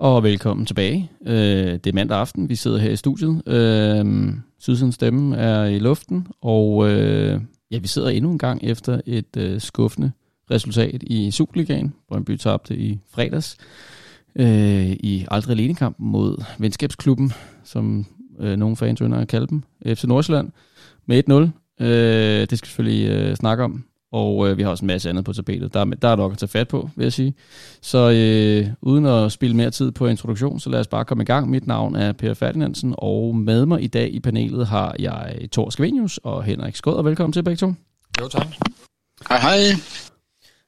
Og velkommen tilbage. Øh, det er mandag aften, vi sidder her i studiet. Øh, Sydsidens stemme er i luften, og øh, ja, vi sidder endnu en gang efter et øh, skuffende resultat i Superligaen. Brøndby tabte i fredags øh, i aldrig alene kampen mod venskabsklubben, som øh, nogle fans ønsker at kalde dem, FC Nordsjælland, med 1-0. Øh, det skal vi selvfølgelig øh, snakke om. Og øh, vi har også en masse andet på tapetet. Der, er- der er nok at tage fat på, vil jeg sige. Så øh, uden at spille mere tid på introduktion, så lad os bare komme i gang. Mit navn er Per Ferdinandsen, og med mig i dag i panelet har jeg Thor Skvenius og Henrik Skåd, og velkommen til begge to. Jo, tak. Hej hej.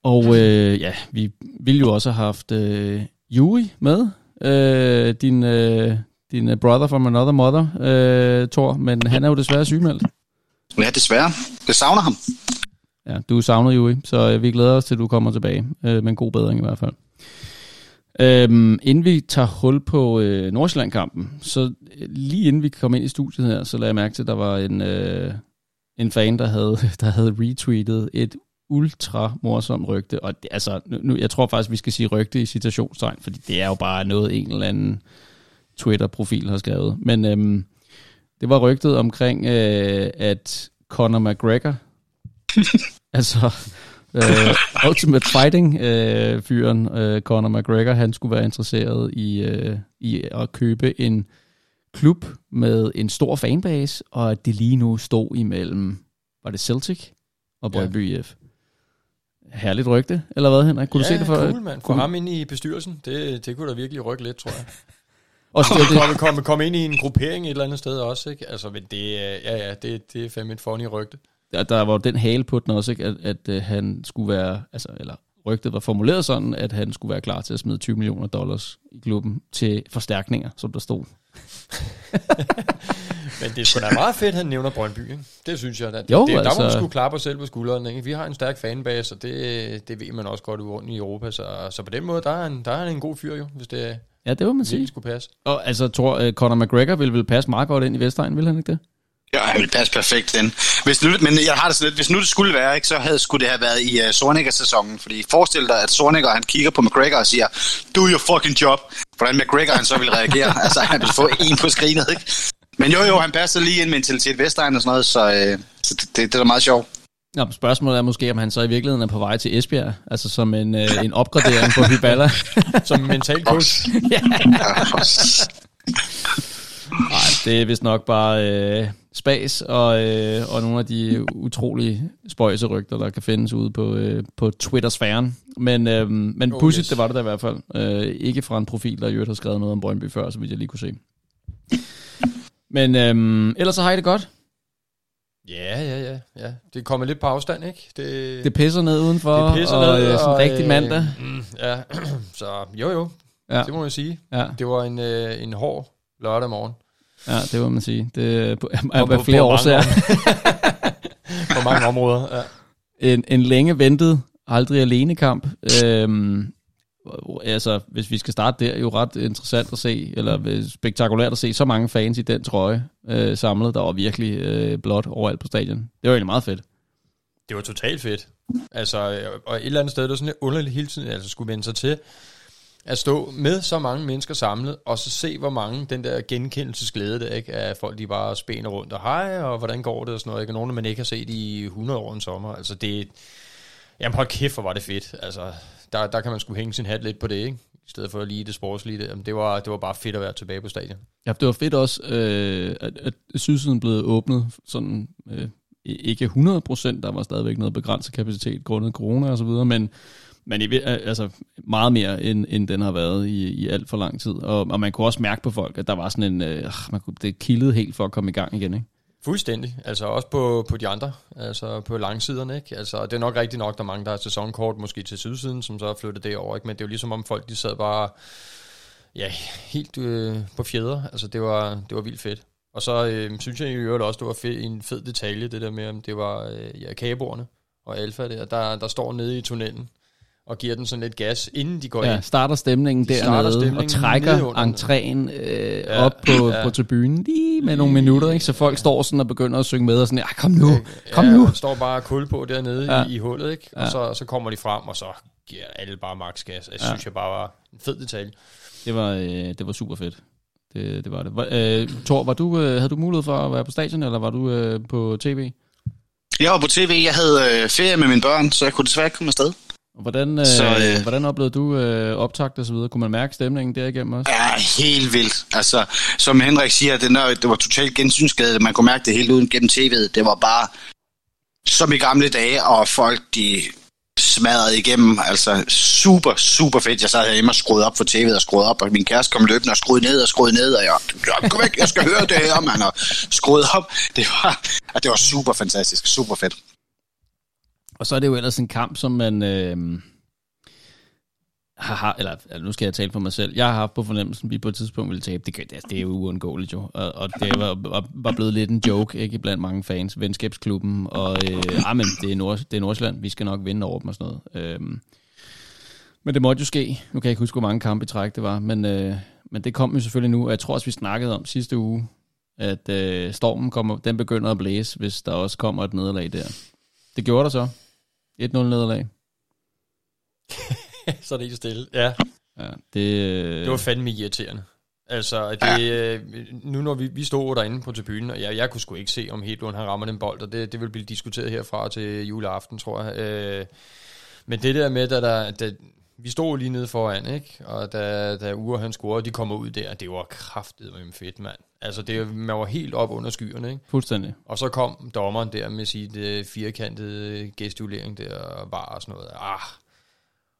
Og øh, ja, vi ville jo også have haft øh, Yuri med, øh, din, øh, din øh, brother from another mother, øh, Thor, men han er jo desværre sygemeldt. Ja, desværre. Jeg savner ham. Ja, du er savnet, Juri, så øh, vi glæder os til, at du kommer tilbage. Øh, men god bedring i hvert fald. Øhm, inden vi tager hul på øh, Nordsjælland-kampen, så øh, lige inden vi kom ind i studiet her, så lagde jeg mærke til, at der var en, øh, en fan, der havde, der havde retweetet et ultra morsomt rygte. Og det, altså, nu, nu, jeg tror faktisk, vi skal sige rygte i citationstegn, fordi det er jo bare noget, en eller anden Twitter-profil har skrevet. Men øhm, det var rygtet omkring, øh, at Conor McGregor, altså øh, Ultimate Fighting-fyren, øh, Conor McGregor, han skulle være interesseret i, øh, i at købe en klub med en stor fanbase, og at det lige nu stod imellem, var det Celtic og Brøndby IF. Herligt rygte, eller hvad Henrik? Kunne ja, du se det for? cool, mand. Få kunne- ham ind i bestyrelsen, det, det kunne da virkelig rykke lidt, tror jeg. Og så det, Komme kom, kom ind i en gruppering et eller andet sted også, ikke? Altså, men det, er- ja, ja, det, det er fandme et funny rygte. Der, der var den hale på den også, ikke? at, at øh, han skulle være, altså, eller rygtet var formuleret sådan, at han skulle være klar til at smide 20 millioner dollars i klubben til forstærkninger, som der stod. Men det er sgu da meget fedt, at han nævner Brøndby, ikke? Det synes jeg. Da. Jo, det, der altså- må man sgu klappe os selv på skulderen, ikke? Vi har en stærk fanbase, og det, det ved man også godt rundt i Europa. Så, så på den måde, der er, han, der er han en god fyr jo, hvis det Ja, det må man sige. skulle passe. Og altså, tror uh, Conor McGregor ville vel passe meget godt ind i Vestegnen, vil han ikke det? Ja, han vil passe perfekt ind. Hvis nu, men jeg har det sådan lidt, hvis nu det skulle være, ikke, så havde, skulle det have været i uh, Sorniger-sæsonen. Fordi forestil dig, at Sorniger han kigger på McGregor og siger, do your fucking job. Hvordan McGregor han så vil reagere. altså, han vil få en på skrinet, ikke? Men jo, jo, han passer lige ind mentalitet Vestegn og sådan noget, så, øh, så det, det, det er da meget sjovt. Nå, spørgsmålet er måske, om han så i virkeligheden er på vej til Esbjerg, altså som en, uh, en opgradering på Hyballa. Som mental coach. Ja, Nej, det er vist nok bare øh, spas og, øh, og nogle af de utrolige spøjse rygter, der kan findes ude på, øh, på Twitter-sfæren. Men, øh, men Oh, pudsigt, yes. det var det da i hvert fald. Øh, ikke fra en profil, der i øvrigt har skrevet noget om Brøndby før, så vidt jeg lige kunne se. Men øh, ellers så har I det godt. Ja, ja, ja, ja. Det kommer lidt på afstand, ikke? Det, Det pisser ned udenfor, det pisser og ned, øh, sådan og, rigtig øh, mandag. Mm, ja, så jo jo, Ja, det må man sige. ja, Det var en, øh, en hård lørdag morgen. Ja, det må man sige. Det er på, er på, flere på mange årsager. På mange områder, ja. en, en længe ventet, aldrig alene kamp. Øhm, altså, hvis vi skal starte der, er jo ret interessant at se, eller spektakulært at se så mange fans i den trøje øh, samlet. Der var virkelig øh, blot overalt på stadion. Det var egentlig meget fedt. Det var totalt fedt. Altså, og et eller andet sted, det var sådan lidt underligt hele tiden, altså skulle vende sig til at stå med så mange mennesker samlet, og så se, hvor mange den der genkendelsesglæde der, ikke, At folk, de bare spæner rundt, og hej, og hvordan går det, og sådan noget, ikke? og nogen, man ikke har set i 100 år en sommer. Altså, det, jamen hold kæft, hvor var det fedt. Altså, der, der kan man skulle hænge sin hat lidt på det, ikke? I stedet for lige det sportslige. Det, Jamen, det, var, det var bare fedt at være tilbage på stadion. Ja, det var fedt også, øh, at, at sydsiden blev åbnet sådan, øh, ikke 100%, der var stadigvæk noget begrænset kapacitet grundet corona og så videre, men, men i, altså meget mere, end, end den har været i, i alt for lang tid. Og, og man kunne også mærke på folk, at der var sådan en, øh, ah, man kunne, det kildede helt for at komme i gang igen, ikke? Fuldstændig. Altså også på, på de andre, altså på langsiderne, ikke? Altså det er nok rigtigt nok, der er mange, der har sæsonkort måske til sydsiden, som så har flyttet derover, ikke? Men det er jo ligesom om folk, de sad bare, ja, helt øh, på fjeder. Altså det var, det var vildt fedt. Og så øh, synes jeg i øvrigt også, det var fed, en fed detalje, det der med, om det var øh, ja, kagebordene og Alfa der, der, der står nede i tunnelen og giver den sådan lidt gas, inden de går Ja, ind. starter stemningen De dernede, starter og stemningen trækker under den. entréen øh, Ja, op på, ja. på tribunen lige med nogle minutter, ikke? så folk står sådan og begynder at synge med, og sådan, ja, kom nu, kom ja, nu. og står bare kul på dernede Ja. ja. i, i hullet, ikke? Og Ja. så, så kommer de frem, og så giver alle bare max gas. Jeg Ja. synes, jeg bare var en fed detalje. Det var, øh, det var super fedt. Det, det var det. Var, øh, Thor, var du, øh, havde du mulighed for at være på stadion, eller var du øh, på tv? Jeg var på tv, jeg havde øh, ferie med mine børn, så jeg kunne desværre ikke komme afsted. Hvordan, øh, Så, øh, hvordan oplevede du øh, optakt og så videre? Kunne man mærke stemningen derigennem også? Ja, helt vildt. Altså, som Henrik siger, det, der, det var totalt gensynsskade. Man kunne mærke det helt uden gennem tv'et. Det var bare som i gamle dage, og folk, de smadrede igennem. Altså, super, super fedt. Jeg sad herhjemme og skruede op for tv'et og skruede op, og min kæreste kom løbende og skruede ned og skruede ned, og jeg, kom væk, jeg skal høre det her, mand, og skruede op. Det var, det var super fantastisk, super fedt. Og så er det jo ellers en kamp, som man øh, har, eller, eller nu skal jeg tale for mig selv, jeg har haft på fornemmelsen, at vi på et tidspunkt ville tabe. Det, det, det er jo uundgåeligt jo, og, og det var, var, var blevet lidt en joke, ikke blandt mange fans, venskabsklubben, og øh, ah, men det er, Nord, det er Nordsjælland, vi skal nok vinde over dem og sådan noget. Øh, men det måtte jo ske. Nu kan jeg ikke huske, hvor mange kampe i træk det var, men, øh, men det kom jo selvfølgelig nu, og jeg tror også, vi snakkede om sidste uge, at øh, stormen kommer, den begynder at blæse, hvis der også kommer et nederlag der. Det gjorde der så. 1-0 nederlag. så er det ikke stille. Ja, Ja, det, øh, det var fandme irriterende. Altså, det, ja. nu når vi, vi stod derinde på tribunen, og jeg, jeg kunne sgu ikke se, om Hedlund han rammer den bold, og det, det vil blive diskuteret herfra til juleaften, tror jeg. Øh, men det der med, da, der, da vi stod lige nede foran, ikke? og da, da Ure han scorede, de kommer ud der, det var kraftigt med fedt, mand. Altså, det, man var helt op under skyerne, ikke? Fuldstændig. Og så kom dommeren der med sit uh, firkantede gestulering der, og var og sådan noget. Ah.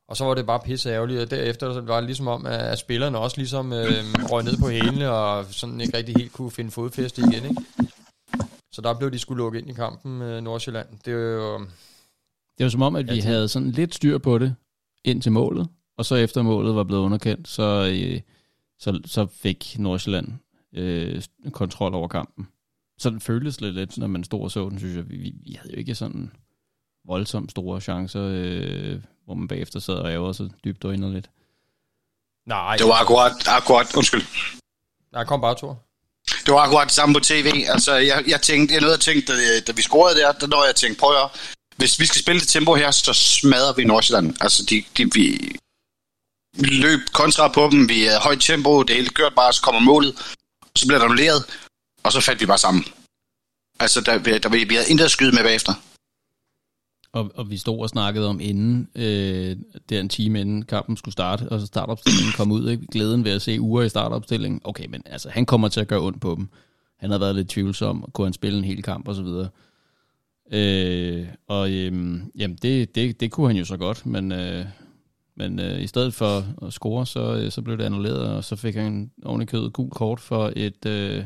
Og så var det bare pisse ærgerligt, og derefter var det ligesom om, at spillerne også ligesom øh, røg ned på hælene, og sådan ikke rigtig helt kunne finde fodfæste igen, ikke? Så der blev de skulle lukke ind i kampen med Nordsjælland. Det er jo... Det var som om, at vi Ja, det- havde sådan lidt styr på det ind til målet, og så efter målet var blevet underkendt, så, øh, så, så fik Nordsjælland øh, kontrol over kampen. Så den føltes lidt lidt, når man stod og så den, synes jeg. Vi, vi, vi havde jo ikke sådan voldsomt store chancer, øh, hvor man bagefter sad og ærgede sig dybt og lidt. Nej, Det var akkurat, akkurat, undskyld. Nej, kom bare, Thor. Det var akkurat det samme på tv. Altså, jeg, jeg tænkte, jeg nåede at tænke, da, da vi scorede der, der nåede jeg at tænke, prøv at hvis vi skal spille det tempo her, så smadrer vi Nordsjælland. Altså, de, de, vi løb kontra på dem, vi er højt tempo, det hele gjort bare, så kommer målet, og så bliver der annulleret, og så faldt vi bare sammen. Altså, der, der, vi, vi havde intet at skyde med bagefter. Og, og vi stod og snakkede om inden, øh, der en time inden kampen skulle starte, og så startopstillingen kom ud, ikke? glæden ved at se uger i startopstillingen. Okay, men altså, han kommer til at gøre ondt på dem. Han har været lidt tvivlsom, kunne han spille en hel kamp og så videre. Øh, og øhm, jamen, det, det, det kunne han jo så godt, men, øh, men øh, i stedet for at score, så, øh, så blev det annulleret, og så fik han i kødet gul kort for et, øh,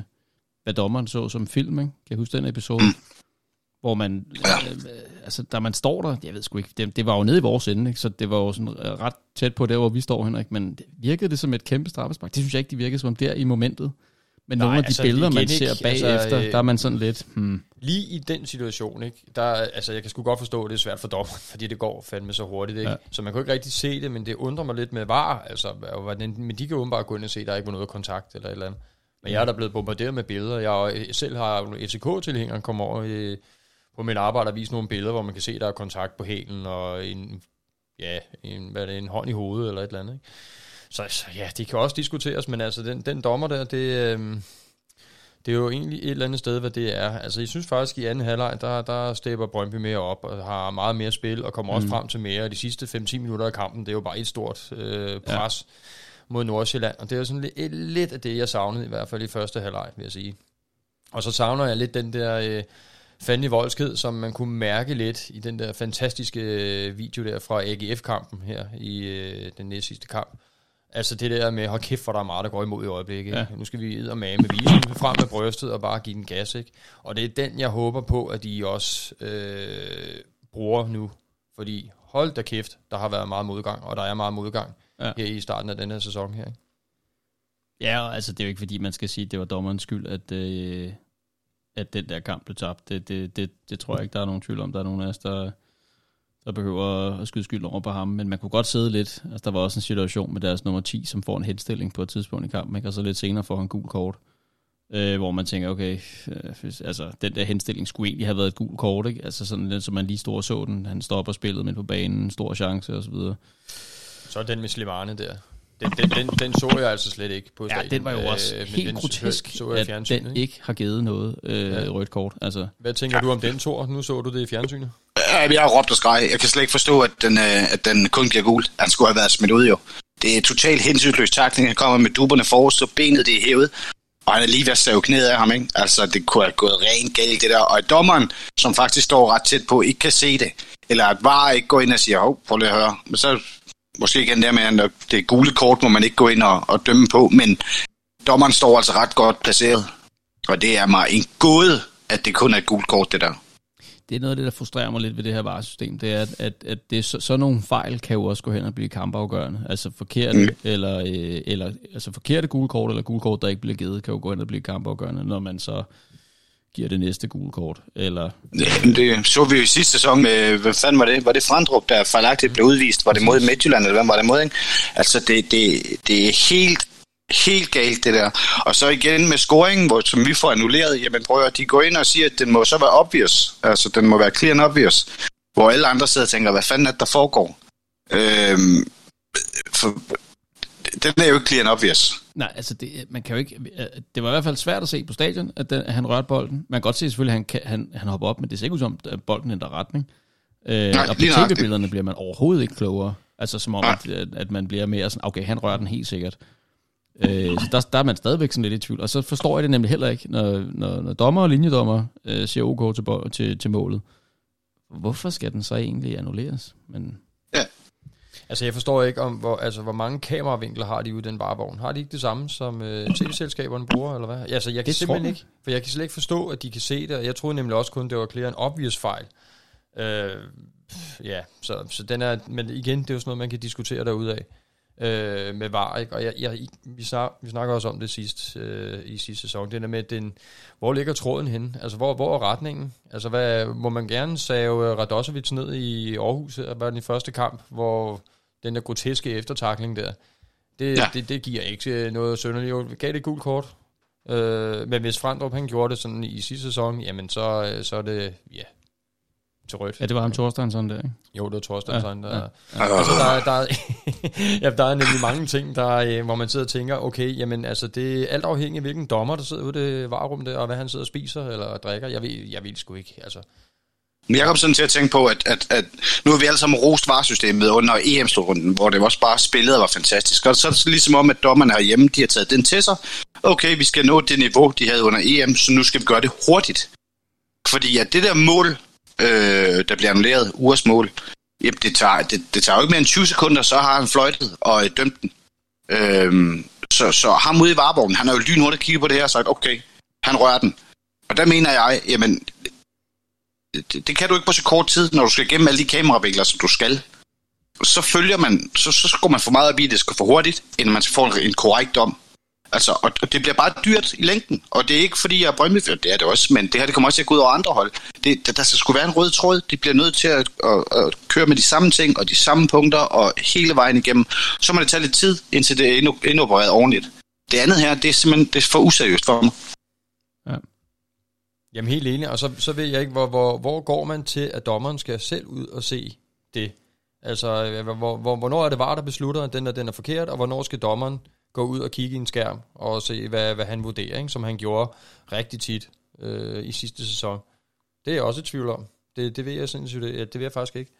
hvad dommeren så som film, ikke? Kan jeg huske den episode? Hvor man, Ja. øh, altså, da man står der, jeg ved sgu ikke, det, det var jo nede i vores ende, ikke? så det var jo sådan øh, ret tæt på der, hvor vi står, Henrik, men det virkede det som et kæmpe straffespark? Det synes jeg ikke, det virkede som der i momentet. Men Nej, nogle af de altså, billeder, man ser ikke, bagefter, altså, øh, der er man sådan lidt, hmm, Lige i den situation, ikke, der, altså jeg kan sgu godt forstå, at det er svært for dommeren, fordi det går fandme så hurtigt, ikke? Ja. Så man kan ikke rigtig se det, men det undrer mig lidt med var, altså, hvordan- men de kan jo bare gå ind og se, at der ikke var noget kontakt eller et eller andet. Men jeg er da blevet bombarderet med billeder. Jeg øh, selv har FCK-tilhængeren komme over øh, på mit arbejde og vise nogle billeder, hvor man kan se, at der er kontakt på hælen og en, ja, en, hvad er det, en hånd i hovedet eller et eller andet. Ikke? Så, så ja, det kan også diskuteres, men altså den, den dommer der, det, øh, det er jo egentlig et eller andet sted, hvad det er. Altså, jeg synes faktisk, i anden halvleg, der, der stepper Brøndby mere op og har meget mere spil og kommer også Mm. frem til mere. Og de sidste 5-10 minutter af kampen, det er jo bare et stort øh, pres ja. mod Nordsjælland. Og det er jo sådan lidt, lidt af det, jeg savnede i hvert fald i første halvleg, vil jeg sige. Og så savner jeg lidt den der øh, fandelig voldsked, som man kunne mærke lidt i den der fantastiske øh, video der fra AGF-kampen her i øh, den næste sidste kamp. Altså det der med, hold kæft, hvor der er meget, der går imod i øjeblikket. Ja. Nu skal vi med med vise den frem med brystet og bare give den gas, ikke? Og det er den, jeg håber på, at de også øh, bruger nu. Fordi hold da kæft, der har været meget modgang, og der er meget modgang Ja. her i starten af den her sæson her. Ikke? Ja, og altså det er jo ikke fordi, man skal sige, at det var dommerens skyld, at, øh, at den der kamp blev tabt. Det, det, det, det tror jeg ikke, der er nogen tvivl om. Der er nogen af os, der, der behøver at skyde skyld over på ham. Men man kunne godt sidde lidt. Altså der var også en situation med deres nummer 10, som får en henstilling på et tidspunkt i kampen, ikke? og så lidt senere får han gul kort. Øh, hvor man tænker, okay, øh, altså den der henstilling skulle egentlig have været et gul kort, ikke? Altså sådan lidt, som man lige stod og så den. Han stopper spillet midt på banen, stor chance og så videre. Så er den med Slimane der. Den, den, den, den så jeg altså slet ikke på Ja, stadion. den var jo også Øh, helt den grotesk, så jeg at fjernsynet, den ikke? ikke har givet noget øh, Ja. rødt kort. Altså, Hvad tænker du om den, Thor? Nu så du det i fjernsynet. Ja, jeg har råbt og skreg. Jeg kan slet ikke forstå, at den, øh, at den kun bliver gul. Han skulle have været smidt ud, jo. Det er totalt hensynsløs takling. Han kommer med duberne forrest, så benet det er hævet. Og han er lige ved at save knæet af ham, ikke? Altså, det kunne have gået rent galt, det der. Og dommeren, som faktisk står ret tæt på, ikke kan se det. Eller at bare ikke går ind og siger, hov, prøv lige at høre. Men så måske igen der med, at det gule kort, må man ikke gå ind og, og dømme på. Men dommeren står altså ret godt placeret. Og det er mig en gåde, at det kun er et gult kort, det der. det er noget af det, der frustrerer mig lidt ved det her varesystem, det er, at, at, at det er så, sådan nogle fejl kan jo også gå hen og blive kampafgørende. Altså forkerte, mm. eller, øh, eller, altså forkerte gule kort, eller gule kort, der ikke bliver givet, kan jo gå hen og blive kampafgørende, når man så giver det næste gule kort. Eller, Jamen, det så vi jo i sidste sæson med, hvad fanden var det? Var det Frandrup, der fejlagtigt blev udvist? Var det mod Midtjylland, eller hvem var det mod, ikke? Altså, det, det, det er helt, helt galt, det der. Og så igen med scoringen, hvor, som vi får annulleret, jamen prøv at de går ind og siger, at den må så være obvious. Altså, den må være clear and obvious. Hvor alle andre sidder og tænker, hvad fanden er det, der foregår? Øhm, for, den er jo ikke clear and obvious. nej, altså det, man kan jo ikke, øh, det var i hvert fald svært at se på stadion, at, den, at han rørte bolden. Man kan godt se selvfølgelig, at han, kan, han, han hopper op, men det ser ikke ud som, at bolden ændrer retning. Øh, Nej, og på tv-billederne bliver man overhovedet ikke klogere. Altså som om, at, at, man bliver mere sådan, okay, han rører den helt sikkert. Øh, så der, der er man stadigvæk sådan lidt i tvivl. Og så forstår jeg det nemlig heller ikke, når, når, når dommer og linjedommer øh, siger OK til, til, til målet. Hvorfor skal den så egentlig annulleres? Men Altså, jeg forstår ikke, om hvor, altså, hvor mange kameravinkler har de ude i den varevogn. Har de ikke det samme, som øh, tv-selskaberne bruger, eller hvad? Altså, jeg kan Det simpelthen ikke, for jeg kan slet ikke forstå, at de kan se det, og jeg troede nemlig også kun, det var clear en obvious fejl. Øh, ja, så, så den er, men igen, det er jo sådan noget, man kan diskutere derude af øh, med VAR, ikke? Og jeg, jeg, vi, snak, vi snakker også om det sidst, øh, i sidste sæson, det der med, den, hvor ligger tråden henne? Altså, hvor, hvor er retningen? Altså, hvad, må man gerne save Radosevic ned i Aarhus, her var den første kamp, hvor den der groteske eftertakling der, det, ja. Det, det giver ikke øh, noget sønderligt. Jo, gav det et gult kort. Øh, men hvis Frandrup han gjorde det sådan i sidste sæson, jamen så, øh, så er det, ja, til rødt. ja, det var ham Thorstein sådan der, ikke? Jo, det var Torsten, Ja, ja, der, ja. ja. Altså, der, er- der, er, ja, der er nemlig mange ting, der, øh, hvor man sidder og tænker, okay, jamen altså, det er alt afhængigt af, hvilken dommer, der sidder ude i det varerum der, og hvad han sidder og spiser eller drikker. Jeg ved, jeg ved sgu ikke, altså. Men jeg kom sådan til at tænke på, at, at, at nu har vi alle sammen rost varsystemet under EM-slutrunden, hvor det også bare spillet var fantastisk. Og så er det ligesom om, at dommerne herhjemme, de har taget den til sig. Okay, vi skal nå det niveau, de havde under EM, så nu skal vi gøre det hurtigt. Fordi at det der mål, øh, der bliver annulleret, ugers mål, jamen det tager, det, det tager jo ikke mere end 20 sekunder, så har han fløjtet og øh, dømt den. Øh, så, så ham ude i varevognen, han har jo lynhurtigt kigget på det her og sagt, okay, han rører den. Og der mener jeg, jamen, det, det kan du ikke på så kort tid, når du skal gennem alle de kameravinkler, som du skal. Så følger man, så, så går man for meget op i, at det skal for hurtigt, end man får en, en korrekt dom. Altså, og, det bliver bare dyrt i længden. Og det er ikke fordi, jeg er brøndby det er det også, men det her det kommer også til at gå ud over andre hold. Det, der, der skal være en rød tråd. De bliver nødt til at, at, at køre med de samme ting og de samme punkter og hele vejen igennem. Så må det tage lidt tid, indtil det er indopereret ordentligt. Det andet her, det er simpelthen det er for useriøst for mig. Jamen helt enig, og så, så ved jeg ikke, hvor, hvor, hvor går man til, at dommeren skal selv ud og se det? Altså, øh, hvor, hvor, hvornår er det var, der beslutter, at den er, den er forkert, og hvornår skal dommeren gå ud og kigge i en skærm og se, hvad, hvad han vurderer, ikke? som han gjorde rigtig tit øh, i sidste sæson. Det er jeg også i tvivl om. Det, det ved jeg sindssygt, det, det ved jeg faktisk ikke.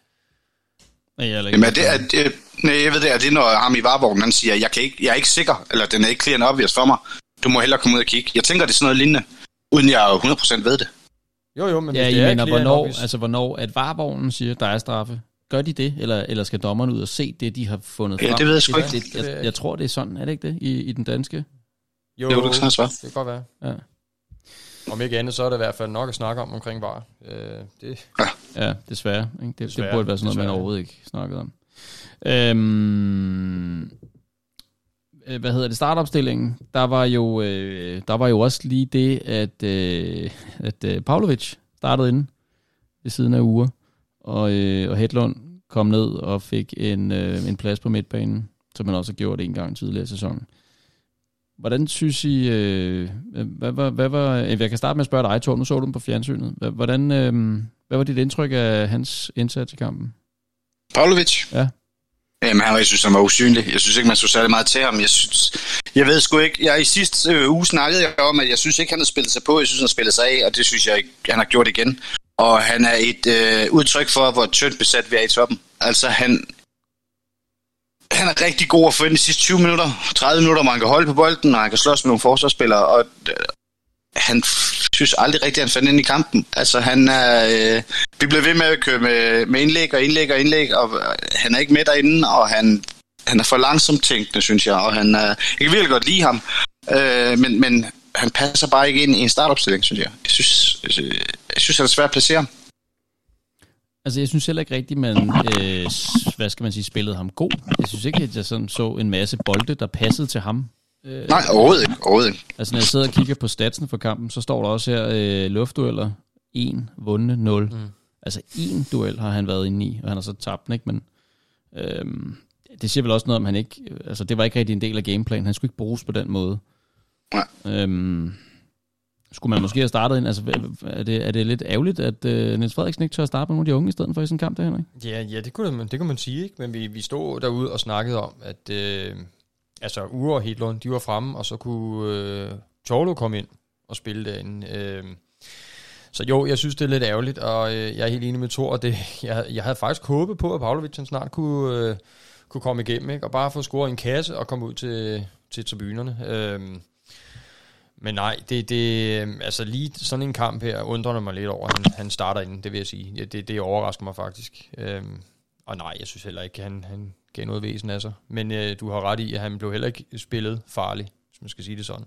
Nej, jeg Jamen, er det, er det, nej, jeg ved det, er det, når ham i varevognen, han siger, jeg, kan ikke, jeg er ikke sikker, eller den er ikke clear and obvious for mig. Du må hellere komme ud og kigge. Jeg tænker, det er sådan noget lignende, uden jeg 100% ved det. Jo, jo, men Ja, hvis I det er mener, hvornår, obvious- altså, hvornår at varevognen siger, der er straffe. Gør de det, eller, eller skal dommerne ud og se det, de har fundet Ja, frem? det ved jeg sgu ikke. Det, jeg jeg, tror, det er sådan, er det ikke det, i, i den danske? Jo, Jo, det kan sagtens være. det kan godt være. Ja. Om ikke andet, så er det i hvert fald nok at snakke om omkring VAR. Øh, det, Ja, desværre. Ikke? Det, Desværre, det burde være sådan noget, man desværre. overhovedet ikke snakkede om. Øhm, øh, hvad hedder det, startopstillingen, der var jo, øh, der var jo også lige det, at, øh, at øh, Pavlovic startede inde ved siden af uger, og, øh, og Hedlund kom ned og fik en, øh, en plads på midtbanen, som man også har gjort en gang tidligere i sæsonen. Hvordan synes I, øh, hvad, hvad, hvad var, øh, jeg kan starte med at spørge dig, Thor, nu så du den på fjernsynet. Hvad- Hvordan, øh, hvad var dit indtryk af hans indsats i kampen? Pavlovic? Ja. Øh, Jamen, han, jeg synes, han var usynlig. Jeg synes ikke, man så særlig meget til ham. Jeg, synes, jeg ved sgu ikke. Jeg, I sidste øh, uge snakkede jeg om, at jeg synes ikke, han har spillet sig på. Jeg synes, han har spillet sig af, og det synes jeg ikke, han har gjort igen. Og han er et øh, udtryk for, hvor tyndt besat vi er i toppen. Altså, han, han er rigtig god at få ind de sidste 20 minutter, 30 minutter, hvor han kan holde på bolden, og han kan slås med nogle forsvarsspillere, og øh, han synes aldrig rigtigt, at han fandt ind i kampen. Altså, han er, øh, vi blev ved med at køre med, med indlæg og indlæg og indlæg, og øh, han er ikke med derinde, og han, han er for langsomt tænkende, synes jeg, og han, øh, jeg kan virkelig godt lide ham, øh, men, men han passer bare ikke ind i en startopstilling, synes jeg. Jeg synes, jeg, jeg synes, han er svært at placere. Altså, jeg synes heller ikke rigtigt, man, øh, hvad skal man sige, spillede ham god. Jeg synes ikke, at jeg sådan så en masse bolde, der passede til ham. Øh, Nej, overhovedet ikke. Overhovedet ikke. Altså, når jeg sidder og kigger på statsen for kampen, så står der også her øh, luftdueller. 1, vundne, 0. Mm. Altså, en duel har han været inde i, og han har så tabt den, ikke? Men øhm, det siger vel også noget om, han ikke... Altså, det var ikke rigtig en del af gameplanen. Han skulle ikke bruges på den måde. Nej. Øhm, skulle man måske have startet ind? Altså, er det, er det lidt ærgerligt, at øh, Niels Frederiksen ikke tør at starte med nogle af de unge i stedet for i sådan en kamp, der, Henrik? Ja, ja det, kunne man, det kunne man sige, ikke? Men vi, vi stod derude og snakkede om, at øh, altså Ure og Hedlund, de var fremme, og så kunne øh, Chorlo komme ind og spille derinde. Øh, så jo, jeg synes, det er lidt ærgerligt, og øh, jeg er helt enig med Thor. Det, jeg, jeg havde faktisk håbet på, at Pavlovic snart kunne, øh, kunne komme igennem, ikke? og bare få scoret en kasse og komme ud til, til tribunerne. Øh, men nej, det, det, øh, altså lige sådan en kamp her undrer mig lidt over, at han, han starter inden, det vil jeg sige. Det, det overrasker mig faktisk. Øhm, og nej, jeg synes heller ikke, at han, han gav noget væsen af sig. Men øh, du har ret i, at han blev heller ikke spillet farlig, hvis man skal sige det sådan.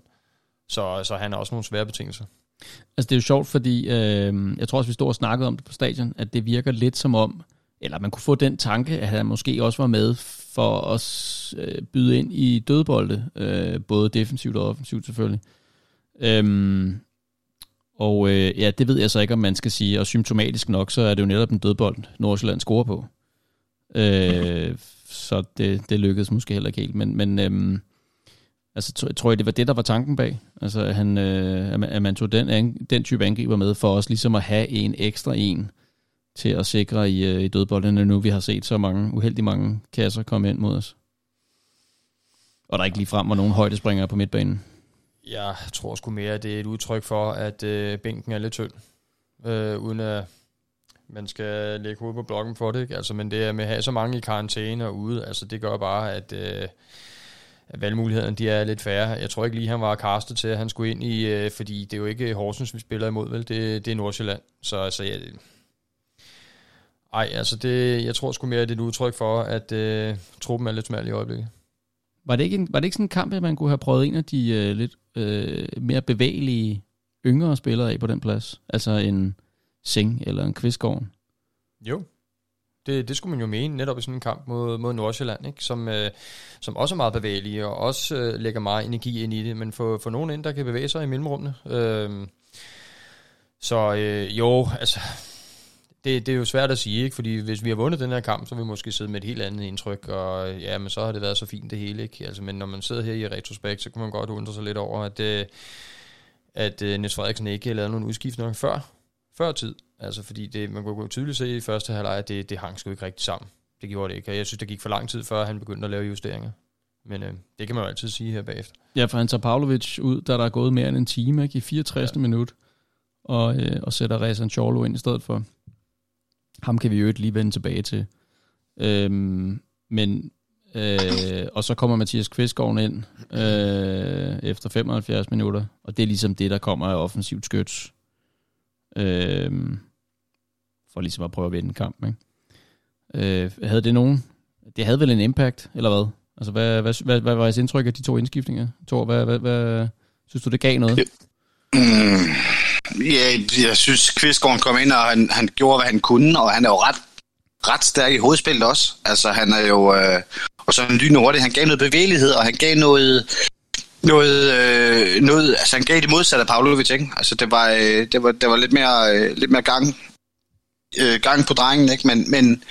Så, så han har også nogle svære betingelser. Altså det er jo sjovt, fordi øh, jeg tror også, vi stod og snakkede om det på stadion, at det virker lidt som om, eller man kunne få den tanke, at han måske også var med for at øh, byde ind i dødbolde, øh, både defensivt og offensivt selvfølgelig. Øhm, og øh, ja, det ved jeg så ikke, om man skal sige. Og symptomatisk nok, så er det jo netop en dødbold, Nordsjælland scorer på. Øh, så det, det lykkedes måske heller ikke helt. Men, men øhm, altså, tror jeg, det var det, der var tanken bag? Altså, at, han, øh, at man tog den, den type angriber med for os ligesom at have en ekstra en til at sikre i, øh, i dødboldene, nu vi har set så mange, uheldige mange kasser komme ind mod os. Og der er ikke lige frem var nogen højdespringere på midtbanen. Jeg tror sgu mere, at det er et udtryk for, at øh, bænken er lidt tynd, øh, uden at man skal lægge hovedet på blokken for det. Ikke? Altså, men det er med at have så mange i karantæne og ude, altså, det gør bare, at, øh, at valgmulighederne de er lidt færre. Jeg tror ikke lige, han var kastet til, at han skulle ind i, øh, fordi det er jo ikke Horsens, vi spiller imod, vel? Det, det er Nordsjælland. Så altså, jeg, ej, altså det, jeg tror sgu mere, at det er et udtryk for, at øh, truppen er lidt smal i øjeblikket. Var det, ikke en, var det ikke sådan en kamp, at man kunne have prøvet en af de øh, lidt øh, mere bevægelige yngre spillere af på den plads? Altså en Sing eller en Kvistgården? Jo, det, det skulle man jo mene, netop i sådan en kamp mod, mod Nordsjælland, ikke? Som, øh, som også er meget bevægelige, og også øh, lægger meget energi ind i det, men for, for nogen ind, der kan bevæge sig i mellemrummene. Øh, så øh, jo, altså, det, det er jo svært at sige, ikke? fordi hvis vi har vundet den her kamp, så vil vi måske sidde med et helt andet indtryk, og øh, ja, men så har det været så fint det hele. Ikke? Altså, men når man sidder her i retrospekt, så kan man godt undre sig lidt over, at, øh, at øh, Niels Frederiksen ikke lavede nogen udskiftninger før, før tid. Altså fordi det, man kunne tydeligt se i første halvleg, at det, det hang sgu ikke rigtig sammen. Det gjorde det ikke, og jeg synes, det gik for lang tid, før han begyndte at lave justeringer. Men øh, det kan man jo altid sige her bagefter. Ja, for han tager Pavlovic ud, da der er gået mere end en time, ikke? i 64. Ja. minut, og, øh, og sætter Rezan Chorlo ind i stedet for. Ham kan vi jo ikke lige vende tilbage til. Øhm, men øh, og så kommer Mathias Kvistgaard ind øh, efter 75 minutter, og det er ligesom det, der kommer af offensivt skyts. Øh, for ligesom at prøve at vinde kampen. Ikke? Øh, havde det nogen? Det havde vel en impact, eller hvad? Altså, hvad, hvad, hvad, hvad var jeres indtryk af de to indskiftninger? Thor, hvad, hvad, hvad, synes du, det gav noget? Ja, jeg synes, Kvistgården kom ind, og han, han gjorde, hvad han kunne, og han er jo ret, ret stærk i hovedspillet også. Altså, han er jo... Øh, og så en lynhurtig. Han gav noget bevægelighed, og han gav noget... Noget, øh, noget, altså han gav det modsatte af Pavlovic, ikke? Altså det var, øh, det var, det var lidt mere, øh, lidt mere gang, øh, gang på drengen, ikke? Men, men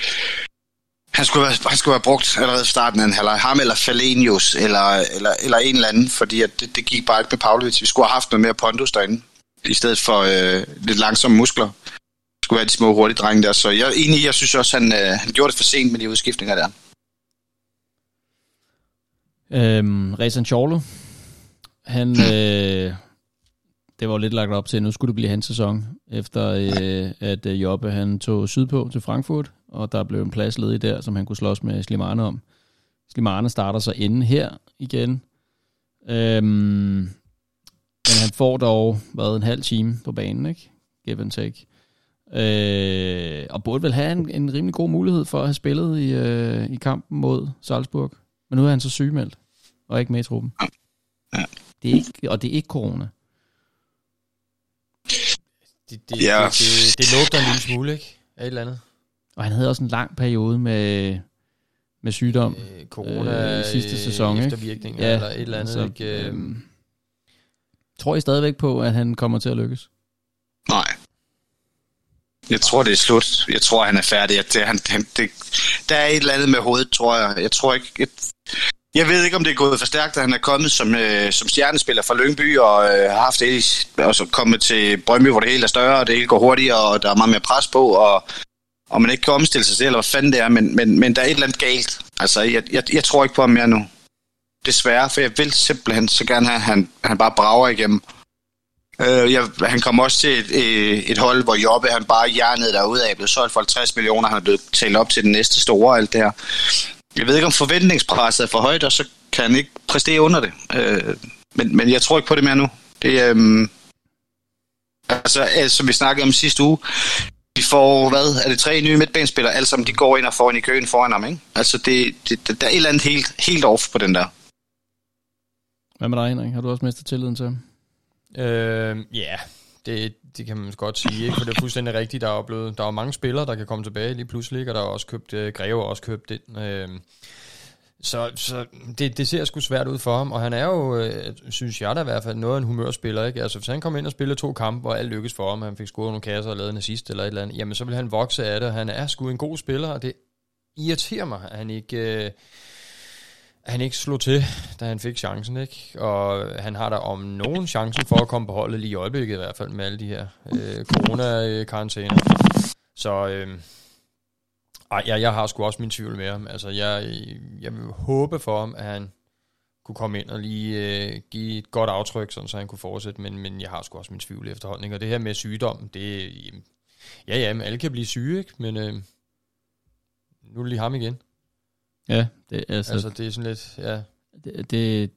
han skulle, være, han skulle have brugt allerede starten af en halvleg. Ham eller Falenius, eller, eller, eller en eller anden, fordi at det, det gik bare ikke med Pavlovic. Vi skulle have haft noget mere pondus derinde i stedet for øh, lidt langsomme muskler. Det skulle være de små hurtige drenge der. Så jeg er enig jeg synes også, han, øh, han gjorde det for sent med de udskiftninger der. Øhm, Rezan Chorlo, han, øh, det var lidt lagt op til, at nu skulle det blive hans sæson, efter øh, at øh, Jobbe han tog sydpå til Frankfurt, og der blev en plads ledig der, som han kunne slås med Slimane om. Slimane starter så inde her igen. Øhm, men han får dog været en halv time på banen, ikke? Give and take. Øh, og burde vel have en, en rimelig god mulighed for at have spillet i, øh, i kampen mod Salzburg. Men nu er han så sygemeldt, og ikke med i truppen. Ja. Det er ikke, og det er ikke corona. Det, det, Ja. det, det, det lugter en lille smule, ikke? Af et eller andet. Og han havde også en lang periode med, med sygdom. Øh, corona Øh, i sidste sæson, ikke? eftervirkninger, Ja, eller et eller andet. altså, ikke? Øh, øhm, Tror I stadigvæk på, at han kommer til at lykkes? Nej. Jeg tror, det er slut. Jeg tror, han er færdig. At Det, han, han, det, der er et eller andet med hovedet, tror jeg. Jeg tror ikke... Jeg, jeg ved ikke, om det er gået for stærkt, at han er kommet som, øh, som stjernespiller fra Lyngby, og øh, har haft det, og så altså kommet til Brøndby, hvor det hele er større, og det hele går hurtigere, og der er meget mere pres på, og, og man ikke kan omstille sig selv, eller hvad fanden det er, men, men, men der er et eller andet galt. Altså, jeg, jeg, jeg tror ikke på ham mere nu. Desværre, for jeg vil simpelthen så gerne have, at han, han bare brager igennem. Øh, jeg, han kom også til et, øh, et hold, hvor Jobbe han bare hjernede derude af, blev solgt for 50 millioner, han er blevet talt op til den næste store og alt det her. Jeg ved ikke, om forventningspresset er for højt, og så kan han ikke præstere under det. Øh, men, men jeg tror ikke på det mere nu. Det er, øh, altså, øh, som vi snakkede om sidste uge, de får, hvad, er det tre nye midtbanespillere, alle sammen de går ind og får ind i køen foran ham, ikke? Altså, det, det, der er et eller andet helt, helt off på den der. Hvad med dig, Henrik? Har du også mistet tilliden til ham? Øh, ja, det, det kan man godt sige, ikke? for det er fuldstændig rigtigt. Der er, blevet, der er mange spillere, der kan komme tilbage lige pludselig, og der er også købt, øh, Greve også købt den. Øh, så så det, det ser sgu svært ud for ham, og han er jo, øh, synes jeg da i hvert fald, noget af en humørspiller. Ikke? Altså, hvis han kom ind og spillede to kampe, hvor alt lykkedes for ham, han fik scoret nogle kasser og lavet en assist eller et eller andet, jamen så vil han vokse af det, og han er sgu en god spiller, og det irriterer mig, at han ikke... Øh, han ikke slog til, da han fik chancen, ikke? Og han har der om nogen chancen for at komme på holdet lige i øjeblikket i hvert fald med alle de her øh, corona-karantæner. Så øh, ej, jeg, jeg har sgu også min tvivl med ham. Altså, jeg, jeg vil håbe for ham, at han kunne komme ind og lige øh, give et godt aftryk, sådan, så han kunne fortsætte, men, men jeg har sgu også min tvivl efterhånden. Ikke? Og det her med sygdom, det jamen, ja, ja, men alle kan blive syge, ikke? Men øh, nu er det lige ham igen. Ja, det, altså, Altså, det er sådan lidt, ja, det, det,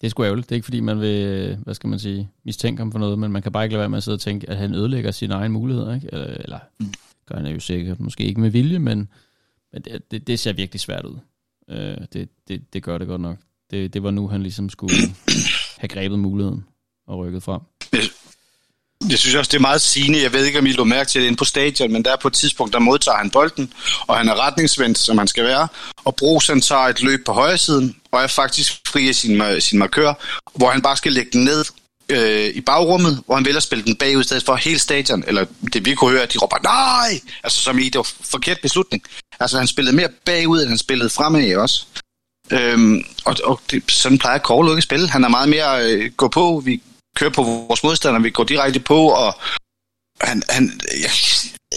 det er sgu ærgerligt. Det er ikke fordi, man vil, hvad skal man sige, mistænke ham for noget, men man kan bare ikke lade være med at sidde og tænke, at han ødelægger sine egne muligheder. Ikke? Eller, eller gør han jo sikkert, måske ikke med vilje, men, men det, det, det ser virkelig svært ud. Øh, det, det, det gør det godt nok. Det, det var nu, han ligesom skulle have grebet muligheden og rykket frem. Jeg synes også, det er meget sigende. Jeg ved ikke, om I lå mærke til det inde på stadion, men der er på et tidspunkt, der modtager han bolden, og han er retningsvendt, som han skal være. Og Brugs, han tager et løb på højre siden, og er faktisk fri af sin, sin markør, hvor han bare skal lægge den ned øh, i bagrummet, hvor han vælger at spille den bagud, i stedet for hele stadion, eller det vi kunne høre, at de råber, nej! Altså som i, det var forkert beslutning. Altså han spillede mere bagud, end han spillede fremad også. Øhm, og og det, sådan plejer Kåre ikke at spille. Han er meget mere øh, gå på, vi kører på vores modstandere, vi går direkte på, og han, han, jeg,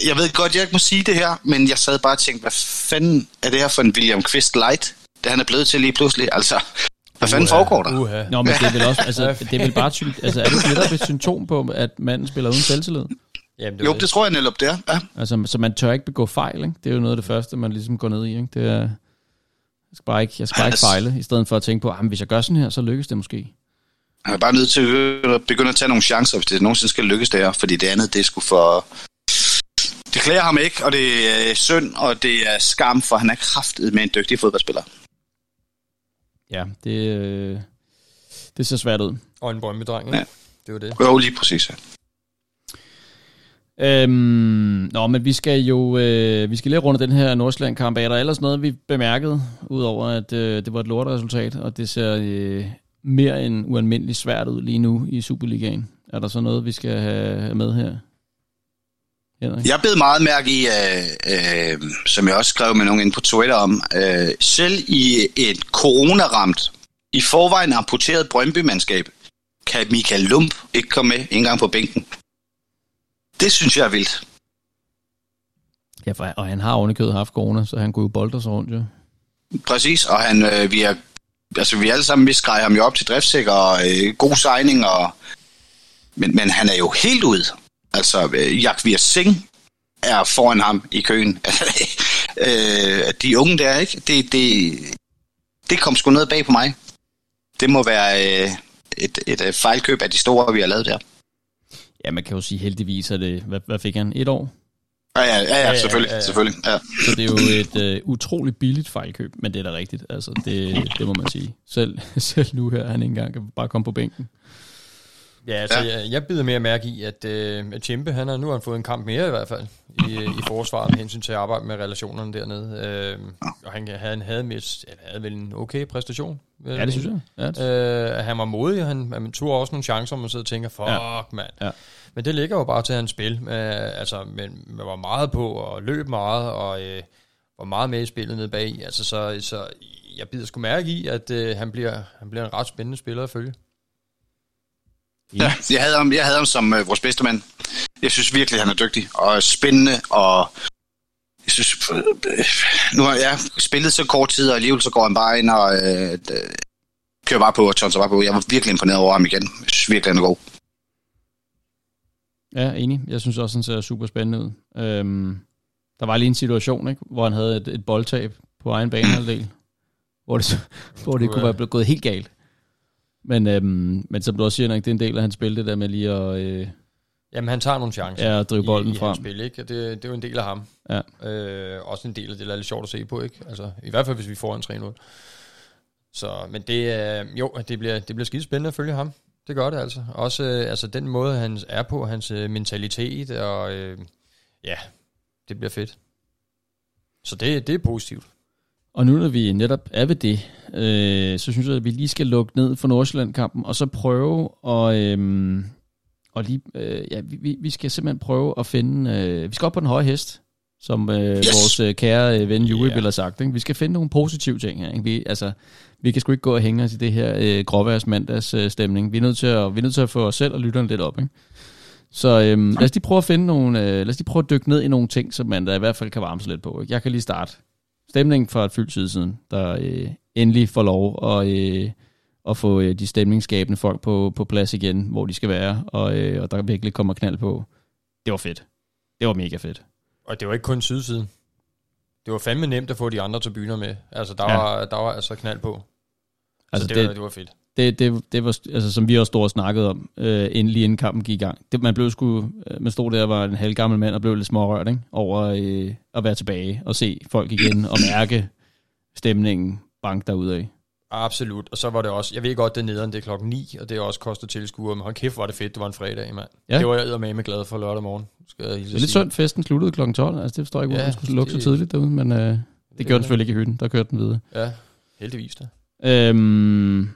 jeg ved godt, jeg ikke må sige det her, men jeg sad bare og tænkte, hvad fanden er det her for en William Quist light, det han er blevet til lige pludselig? Altså, hvad fanden foregår der? Uha. Nå, men det er vel også, altså, det er vel bare, sym- altså, er det netop et symptom på, at manden spiller uden selvtillid? Jamen, det Jo, det tror jeg netop, det er. Ja. Altså, så man tør ikke begå fejl, ikke? Det er jo noget af det første, man ligesom går ned i, ikke? Det er, jeg skal bare ikke, jeg skal bare ikke Altså- fejle, i stedet for at tænke på, at hvis jeg gør sådan her, så lykkes det måske. Han er bare nødt til at begynde at tage nogle chancer, hvis det nogensinde skal lykkes det her, fordi det andet, det er sgu for... Det klæder ham ikke, og det er synd, og det er skam, for han er kraftet med en dygtig fodboldspiller. Ja, det, øh, det ser svært ud. Og en brøndby-dreng, ikke? Ja. Det var det. Jo, lige præcis. Ja. Øhm, nå, men vi skal jo øh, vi skal lige runde den her Nordsjælland-kamp af. Er der ellers noget, vi bemærkede, udover at øh, det var et lorteresultat, og det ser øh, mere end ualmindeligt svært ud lige nu i Superligaen? Er der så noget, vi skal have med her? Henrik? Jeg bed meget mærke i, øh, øh, som jeg også skrev med nogen inde på Twitter om, øh, selv i et coronaramt, i forvejen amputeret Brøndby-mandskab, kan Michael Lump ikke komme med en gang på bænken. Det synes jeg er vildt. Ja, for, og han har ovenikøbet haft corona, så han kunne jo bolde sig rundt, jo. Præcis, og han, øh, vi, har, altså vi alle sammen, vi ham jo op til driftsikker og øh, god signing, og, men, men han er jo helt ud. Altså, øh, Jakvir Singh er foran ham i køen. øh, de unge der, ikke? Det, det, det kom sgu noget bag på mig. Det må være øh, et, et, et fejlkøb af de store, vi har lavet der. Ja, man kan jo sige heldigvis, at det, hvad, hvad fik han? Et år? Ja, ja, ja, ja selvfølgelig. Ja, ja, ja. selvfølgelig ja. Så det er jo et uh, utroligt billigt fejlkøb, men det er da rigtigt. Altså, det, det må man sige. Selv, selv nu her, han ikke engang kan bare komme på bænken. Ja, altså, ja. Jeg, jeg bider mere mærke i, at, uh, at Chimpe, han har, nu har han fået en kamp mere i hvert fald, i, i forsvaret med hensyn til at arbejde med relationerne dernede. Uh, og han, han havde, mest, ja, havde vel en okay præstation. Ja, det synes jeg. Ja, uh, han var modig, han, han tog også nogle chancer, man sidder og tænker, fuck ja. mand. Ja. Men det ligger jo bare til hans spil. Uh, altså, men man var meget på og løb meget, og øh, var meget med i spillet nede bag. Altså, så, så jeg bider sgu mærke i, at øh, han, bliver, han bliver en ret spændende spiller at følge. Ja, jeg havde ham, jeg havde ham som øh, vores bedste mand. Jeg synes virkelig, han er dygtig og spændende, og jeg synes, øh, nu har jeg spillet så kort tid, og alligevel så går han bare ind og øh, øh, kører bare på, og tonser bare på. Jeg var virkelig imponeret over ham igen. Jeg synes virkelig, han er god. Ja, enig. Jeg synes også, han ser super spændende ud. Øhm, der var lige en situation, ikke, hvor han havde et, et boldtab på egen banehalvdel, hvor det, hvor det kunne være gået helt galt. Men, øhm, men som du også siger, det er en del af hans spil, det der med lige at... Øh, Jamen, han tager nogle chancer ja, drive bolden i, frem. i spil, ikke? Det, det er jo en del af ham. Ja. Øh, også en del af det, der er lidt sjovt at se på, ikke? Altså, I hvert fald, hvis vi får en 3-0. Så, men det, øh, jo, det bliver, det bliver skide spændende at følge ham. Det gør det altså. Også øh, altså, den måde, han er på, hans øh, mentalitet, og øh, ja, det bliver fedt. Så det, det er positivt. Og nu når vi netop er ved det, øh, så synes jeg, at vi lige skal lukke ned for Nordsjælland-kampen, og så prøve at... Øh, og lige, øh, ja, vi, vi skal simpelthen prøve at finde... Øh, vi skal op på den høje hest, som øh, yes. vores øh, kære øh, ven Juri yeah. ville have sagt. Ikke? Vi skal finde nogle positive ting her. Ikke? Vi, altså, vi kan sgu ikke gå og hænge os i det her øh, gråværs mandags øh, stemning. Vi er, nødt til at, vi er nødt til at få os selv og lytterne lidt op. Ikke? Så øh, lad os lige prøve at finde nogle... Øh, lad os lige prøve at dykke ned i nogle ting, som man da i hvert fald kan varme sig lidt på. Ikke? Jeg kan lige starte. Stemningen for et fyldt siden, der øh, endelig får lov at... Øh, at få øh, de stemningsskabende folk på, på plads igen, hvor de skal være, og, øh, og der virkelig kommer knald på. Det var fedt. Det var mega fedt. Og det var ikke kun sydsiden. Det var fandme nemt at få de andre tribuner med. Altså, der, ja. var, der var altså knald på. Altså, det, det, var, det var fedt. Det, det, det var, altså, som vi også stod og snakkede om, øh, inden lige inden kampen gik i gang. Det, man blev sgu, øh, man stod der og var en halv gammel mand og blev lidt smårørt, ikke? Over øh, at være tilbage og se folk igen og mærke stemningen bank derudad. Absolut, og så var det også, jeg ved godt, det er nederen, det er klokken 9, og det er også koster tilskuer, men hold kæft, var det fedt, det var en fredag, mand. Ja. Det var jeg med med glad for lørdag morgen. Skal jeg det er lidt synd, festen sluttede klokken 12, altså det forstår jeg ikke, hvorfor ja, skulle lukke så tidligt derude, men øh, det, det gjorde den selvfølgelig ikke i hytten, der kørte den videre. Ja, heldigvis da. Øhm,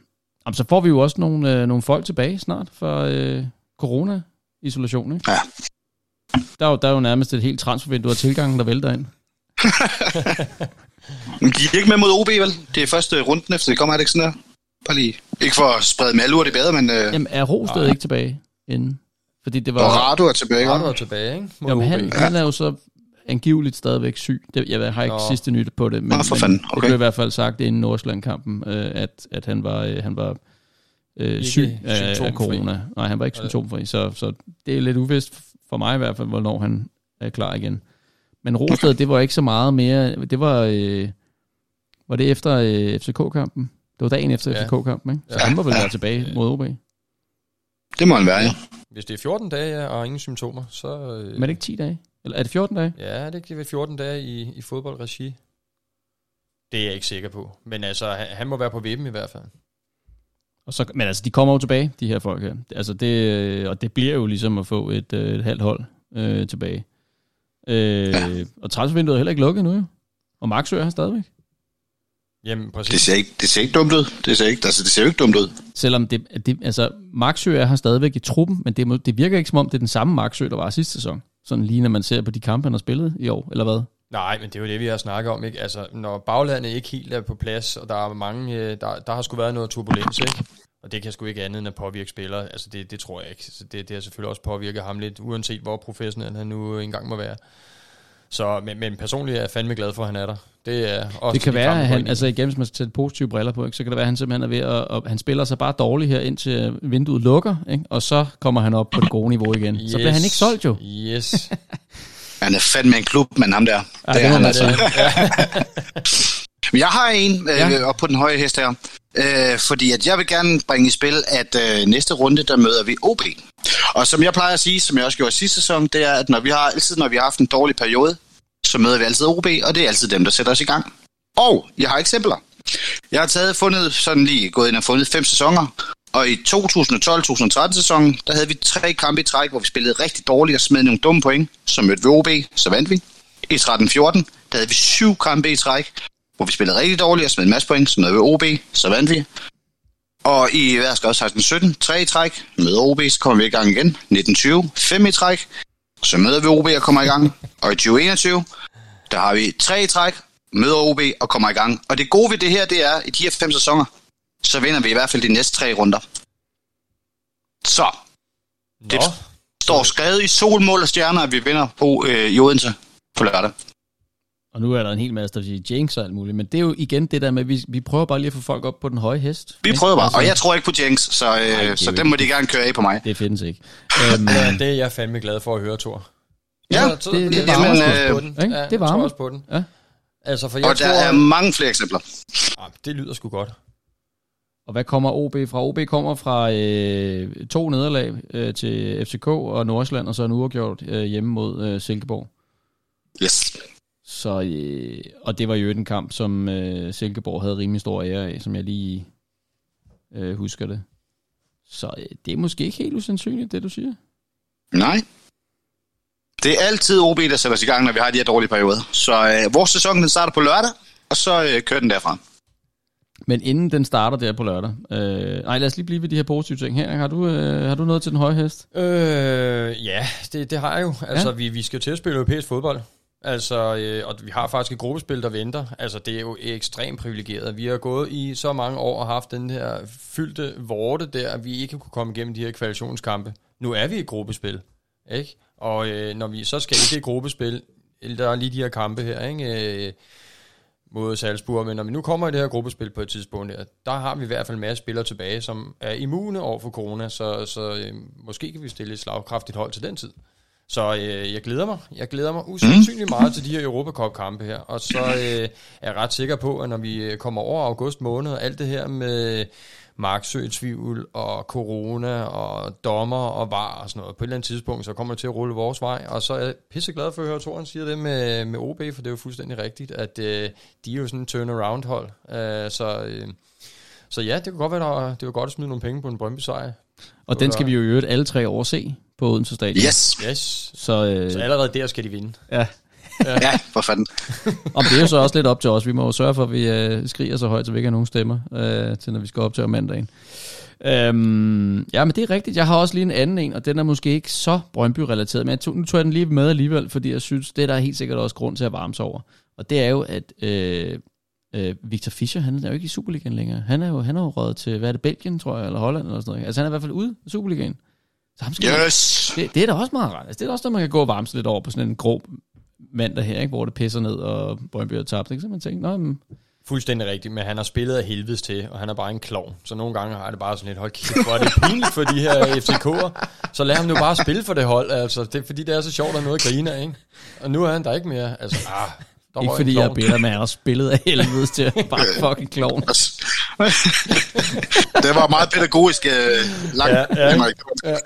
så får vi jo også nogle, øh, nogle folk tilbage snart for øh, corona-isolation, ikke? Ja. Der er, jo, der er jo nærmest et helt transfervindue af tilgangen, der vælter ind. Men de er ikke med mod OB, vel? Det er første runden efter det kommer, er det ikke sådan der? Bare lige. Ikke for at sprede malur det bedre, men... Øh... Jamen, er Rosted ikke tilbage inden? Fordi det var... Og Rado er tilbage, Rado er tilbage, ikke? Mod Jamen, han, ja. han er jo så angiveligt stadigvæk syg. Det, jeg har ikke Nå. sidste nyt på det, men, Nå, for fanden. Okay. det blev i hvert fald sagt inden Nordsjælland-kampen, øh, at, at han var, øh, han var øh, syg af, af corona. Nej, han var ikke symptomfri, så, så det er lidt uvist for mig i hvert fald, hvornår han er klar igen. Men Rosted, det var ikke så meget mere... Det var... Øh, var det efter øh, FCK-kampen? Det var dagen efter ja. FCK-kampen, ikke? Så ja. han var vel være tilbage mod OB. Det må han være, ja. Hvis det er 14 dage og ingen symptomer, så... Øh... Men er det ikke 10 dage? Eller er det 14 dage? Ja, det er ikke 14 dage i, i fodboldregi. Det er jeg ikke sikker på. Men altså, han, han må være på vippen i hvert fald. Og så, men altså, de kommer jo tilbage, de her folk her. Altså det, øh, og det bliver jo ligesom at få et, øh, et halvt hold øh, tilbage. Øh, ja. Og transfervinduet er heller ikke lukket nu jo. Og Maxø er han stadigvæk. Jamen, præcis. Det ser ikke, det ser ikke dumt ud. Det ser ikke, altså, det ser ikke dumt ud. Selvom det, det altså, Maxø er her stadigvæk i truppen, men det, det virker ikke som om, det er den samme Maxø, der var sidste sæson. Sådan lige når man ser på de kampe, han har spillet i år, eller hvad? Nej, men det er jo det, vi har snakket om. Ikke? Altså, når baglandet ikke helt er på plads, og der er mange, øh, der, der har sgu været noget turbulens, ikke? Og det kan sgu ikke andet end at påvirke spillere. Altså, det, det tror jeg ikke. Så det, det har selvfølgelig også påvirket ham lidt, uanset hvor professionel han nu engang må være. Så, men, men personligt er jeg fandme glad for, at han er der. Det, er også Det kan de være, at han, altså igen, hvis man sætter positive briller på, ikke, så kan det være, at han simpelthen er ved at, og han spiller sig bare dårligt her, indtil vinduet lukker, ikke, og så kommer han op på det gode niveau igen. Yes. Så bliver han ikke solgt jo. Yes. Han er fandme en klub, men ham der. Ja, det det er han altså. sige. Men jeg har en øh, Ja. ja. op på den høje hest her. Øh, fordi at jeg vil gerne bringe i spil, at øh, næste runde, der møder vi OB. Og som jeg plejer at sige, som jeg også gjorde sidste sæson, det er, at når vi har, altid når vi har haft en dårlig periode, så møder vi altid OB, og det er altid dem, der sætter os i gang. Og jeg har eksempler. Jeg har taget fundet, sådan lige gået ind og fundet fem sæsoner, og i 2012-2013 sæsonen, der havde vi tre kampe i træk, hvor vi spillede rigtig dårligt og smed nogle dumme point. Så mødte vi OB, så vandt vi. I 13-14, der havde vi syv kampe i træk, hvor vi spillede rigtig dårligt og smed en masse point, så mødte vi OB, så vandt vi. Og i hvad skal også 16-17, tre i træk, møder OB, så kommer vi i gang igen. 19-20, fem i træk, så møder vi OB og kommer i gang. Og i 2021, der har vi tre i træk, møder OB og kommer i gang. Og det gode ved det her, det er, i de her fem sæsoner, så vinder vi i hvert fald de næste tre runder. Så, Nå, Det- står skrevet i sol, mål og stjerner, at vi vinder på øh, i Odense på lørdag. Og nu er der en hel masse, der siger jinx og alt muligt, men det er jo igen det der med, at vi, vi prøver bare lige at få folk op på den høje hest. Vi ikke? prøver bare, Altså, og jeg tror ikke på Jinx, så, øh, det så dem må de gerne køre af på mig. Det findes ikke. Øhm, ja, det er jeg fandme glad for at høre, Thor. Ja, det- det tror også Øh, på den. Ja, Det varmer. også på den. Ja. Altså, for jeg Og der tror... er mange flere eksempler. Ah, det lyder sgu godt. Og hvad kommer OB fra? OB kommer fra øh, to nederlag øh, til FCK og Nordsjælland, og så en uafgjort øh, hjemme mod øh, Silkeborg. Yes. Så, øh, og det var jo en kamp, som øh, Silkeborg havde rimelig stor ære af, som jeg lige øh, husker det. Så øh, det er måske ikke helt usandsynligt, det du siger. Nej. Det er altid OB, der sætter os i gang, når vi har de her dårlige perioder. Så øh, vores sæson den starter på lørdag, og så øh, kører den derfra. Men inden den starter der på lørdag, øh, nej lad os lige blive ved de her positive ting her. Har du, øh, har du noget til den høje hest? Øh, ja, det, det har jeg jo. Altså, Ja. vi, vi skal til at spille europæisk fodbold. Altså, øh, og vi har faktisk et gruppespil, der venter. Altså, det er jo ekstremt privilegeret. Vi har gået i så mange år og haft den her fyldte vorte der, at vi ikke kunne komme igennem de her kvalifikationskampe. Nu er vi i gruppespil, ikke? Og øh, når vi så skal i det gruppespil, der er lige de her kampe her, ikke? Øh, mod Salzburg, men når vi nu kommer i det her gruppespil på et tidspunkt der, der har vi i hvert fald masser spillere tilbage, som er immune over for corona, så, så øh, måske kan vi stille et slagkraftigt hold til den tid. Så øh, jeg glæder mig. Jeg glæder mig usandsynligt meget til de her Europacup-kampe her. Og så øh, er jeg ret sikker på, at når vi øh, kommer over august måned, og alt det her med marksøgetvivl og corona og dommer og var og sådan noget, på et eller andet tidspunkt, så kommer det til at rulle vores vej. Og så er jeg pisseglad for at høre, at Toren siger det med, med OB, for det er jo fuldstændig rigtigt, at øh, de er jo sådan en turnaround-hold. Øh, så, øh, så ja, det kunne godt være, der, det var godt at smide nogle penge på en Brøndby-sejr. Og den skal vi jo i øvrigt alle tre år se på Odense Stadion. Yes. Yes. Så, øh, Så allerede der skal de vinde. ja. Ja, for fanden. Om det er jo så også lidt op til os. Vi må jo sørge for, at vi øh, skriger så højt, så vi ikke har nogen stemmer, øh, til når vi skal op til om mandagen. Øhm, ja, men det er rigtigt. Jeg har også lige en anden en, og den er måske ikke så Brøndby-relateret, men jeg tog, nu tog jeg den lige med alligevel, fordi jeg synes, det er der helt sikkert også grund til at varme sig over. Og det er jo, at øh, øh, Victor Fischer, han er jo ikke i Superligaen længere. Han er jo, han er jo røget til, hvad er det, Belgien, tror jeg, eller Holland eller sådan noget. Altså han er i hvert fald ude af Superligaen. Så ham skal man- Yes. det, det er da også meget rart. Altså, det er da også noget, man kan gå og varme sig lidt over på sådan en grå mandag her, ikke? hvor det pisser ned, og Brøndby har tabt. Ikke? Så man tænker, Nå, men, Fuldstændig rigtigt, men han har spillet af helvedes til, og han er bare en klovn. Så nogle gange har det bare sådan lidt, hold kæft, hvor er det pinligt for de her FCK'er. Så lad ham nu bare spille for det hold, altså. Det er fordi, det er så sjovt, at noget at grine af, ikke? Og nu er han der ikke mere. Altså, ah, der ikke fordi jeg er bitter, men han har spillet af helvedes til bare fucking klovn. det var meget pædagogisk øh, langt. Ja, ja. Henrik.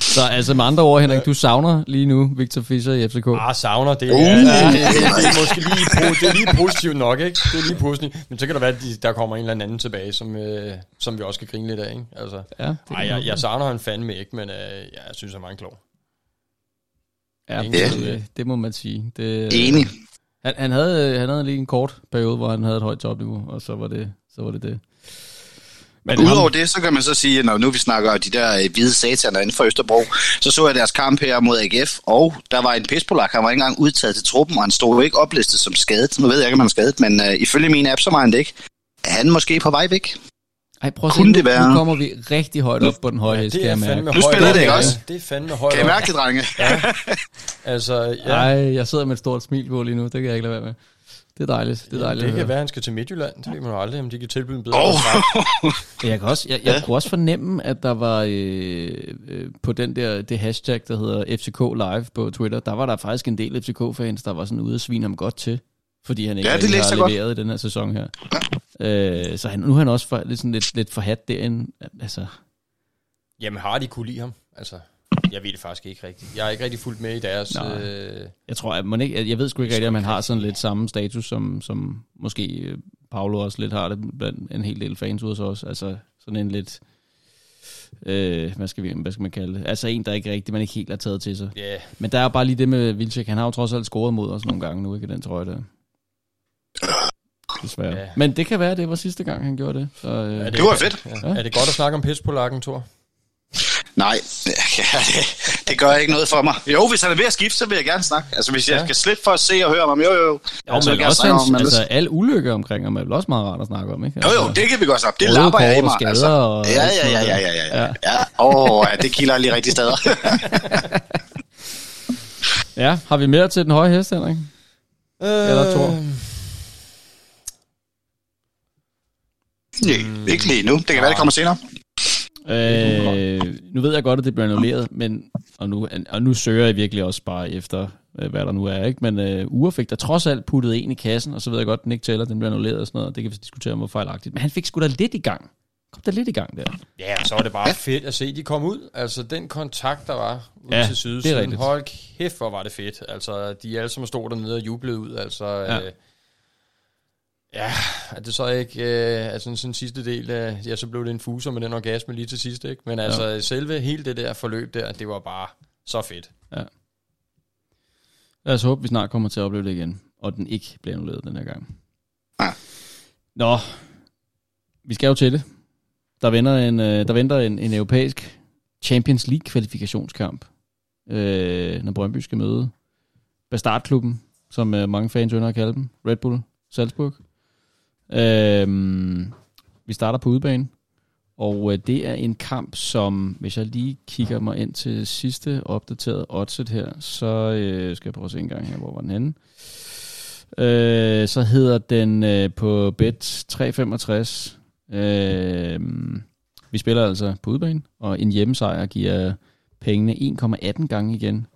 Så altså med andre ord, Henrik, du savner lige nu Victor Fischer i FCK. Ah, savner, det er, Uh. uh. det, det, det, det, er måske lige, det er lige positivt nok, ikke? Det er lige positivt. Men så kan der være, at de- der kommer en eller anden tilbage, som, øh, som vi også skal grine lidt af, ikke? Altså, Ja, det ej, jeg, jeg savner han fandme ikke, men øh, ja, jeg synes, han er meget klog. Ja, Ja. det, det, må man sige. Det, Enig. Han, han, havde, han havde lige en kort periode, hvor han havde et højt topniveau, og så var det så var det. det. Men udover det, så kan man så sige, når nu vi snakker om de der øh, hvide sataner inden for Østerbro, så så jeg deres kamp her mod AGF, og der var en pispolak, han var ikke engang udtaget til truppen, og han stod jo ikke oplistet som skadet. Nu ved jeg ikke, om han er skadet, men uh, ifølge min app, så var han det ikke. Er han måske på vej væk? Ej, prøv at se, Kunne nu, det være? nu kommer vi rigtig højt op på den høje hest, det kan er jeg mærke. fandme Nu højt spiller det, ikke Ja, også? Det er fandme højt Kan I mærke det, drenge? Altså, ja. Ej, jeg sidder med et stort smil på lige nu, det kan jeg ikke lade være med. Det er dejligt, det er dejligt. det at kan høre. være, at han skal til Midtjylland. Det ved man jo aldrig, om de kan tilbyde en bedre kontrakt. Jeg, kan også, jeg, jeg kunne også fornemme, at der var øh, øh, på den der, det hashtag, der hedder FCK Live på Twitter, der var der faktisk en del FCK-fans, der var sådan ude at svine ham godt til, fordi han ikke Ja, det har jeg godt. leveret i den her sæson her. Øh, så han, nu er han også for, lidt, sådan lidt, lidt forhat derinde. Altså, Jamen, har de kunne lide ham? Altså, jeg ved det faktisk ikke rigtigt. Jeg har ikke rigtig fulgt med i deres... Nej. Øh, jeg tror, at man ikke, jeg ved sgu ikke rigtigt, om han har sådan lidt samme status, som, som måske øh, Paolo også lidt har det blandt en hel del fans hos os. Altså sådan en lidt, øh, hvad, skal vi, hvad skal man kalde det? Altså en, der ikke rigtig, man ikke helt har taget til sig. ja, Men der er bare lige det med Vilcek. Han har jo trods alt scoret mod os nogle gange nu, ikke den trøje der. Desværre. Ja. Ja. Men det kan være, at det var sidste gang, han gjorde det. Så, øh, er Det var fedt. Ja. Er det godt at snakke om pis på lakken, Thor? Nej, ja, det, det gør ikke noget for mig. Jo, hvis han er ved at skifte, så vil jeg gerne snakke. Altså, hvis jeg Ja. skal slippe for at se og høre om ham, jo, jo, jo. jo, så vil men også hans, om altså, al ulykke omkring ham er vel også meget rart at snakke om, ikke? Jo, jo, Altså, det kan vi godt snakke. Det lapper jeg i mig. skader Altså. og Ja, ja, ja, ja, ja, ja. ja. Åh, oh, ja, det kilder lige rigtig steder. Ja, har vi mere til den høje hest, Henrik? Eller Thor? Nej, ikke lige nu. Det kan være, det kommer senere. Øh, nu ved jeg godt, at det bliver annulleret, men, og, nu, og nu søger jeg virkelig også bare efter, øh, hvad der nu er. ikke. Men øh, Ure fik der trods alt puttet en i kassen, og så ved jeg godt, at den ikke tæller, den bliver annulleret og sådan noget, og det kan vi diskutere, om hvor fejlagtigt. Men han fik sgu da lidt i gang. Kom der lidt i gang der. Ja, og så var det bare fedt at se, de kom ud. Altså, den kontakt, der var ud Ja, til rigtigt. Hold kæft, hvor var det fedt. Altså, de alle sammen stod dernede og jublede ud. Altså, Ja. ja. Øh, ja, er det så ikke... Øh, altså, sådan en sidste del af... Ja, så blev det en fuser med den orgasme lige til sidst, ikke? Men altså, ja. selve hele det der forløb der, det var bare så fedt. Lad os håbe, vi snart kommer til at opleve det igen, og den ikke bliver annulleret den her gang. Ja. Nå, vi skal jo til det. Der venter en, øh, der venter en, en europæisk Champions League kvalifikationskamp, øh, når Brøndby skal møde Bastardklubben, som øh, mange fans ønsker at kalde dem, Red Bull Salzburg. Øh, vi starter på udebane, og øh, det er en kamp, som, hvis jeg lige kigger mig ind til sidste opdaterede oddset her, så øh, skal jeg prøve at se en gang her, hvor var den henne. Øh, så hedder den øh, på bet 365. Øh, vi spiller altså på udebane, og en hjemmesejr giver pengene 1,18 gange igen,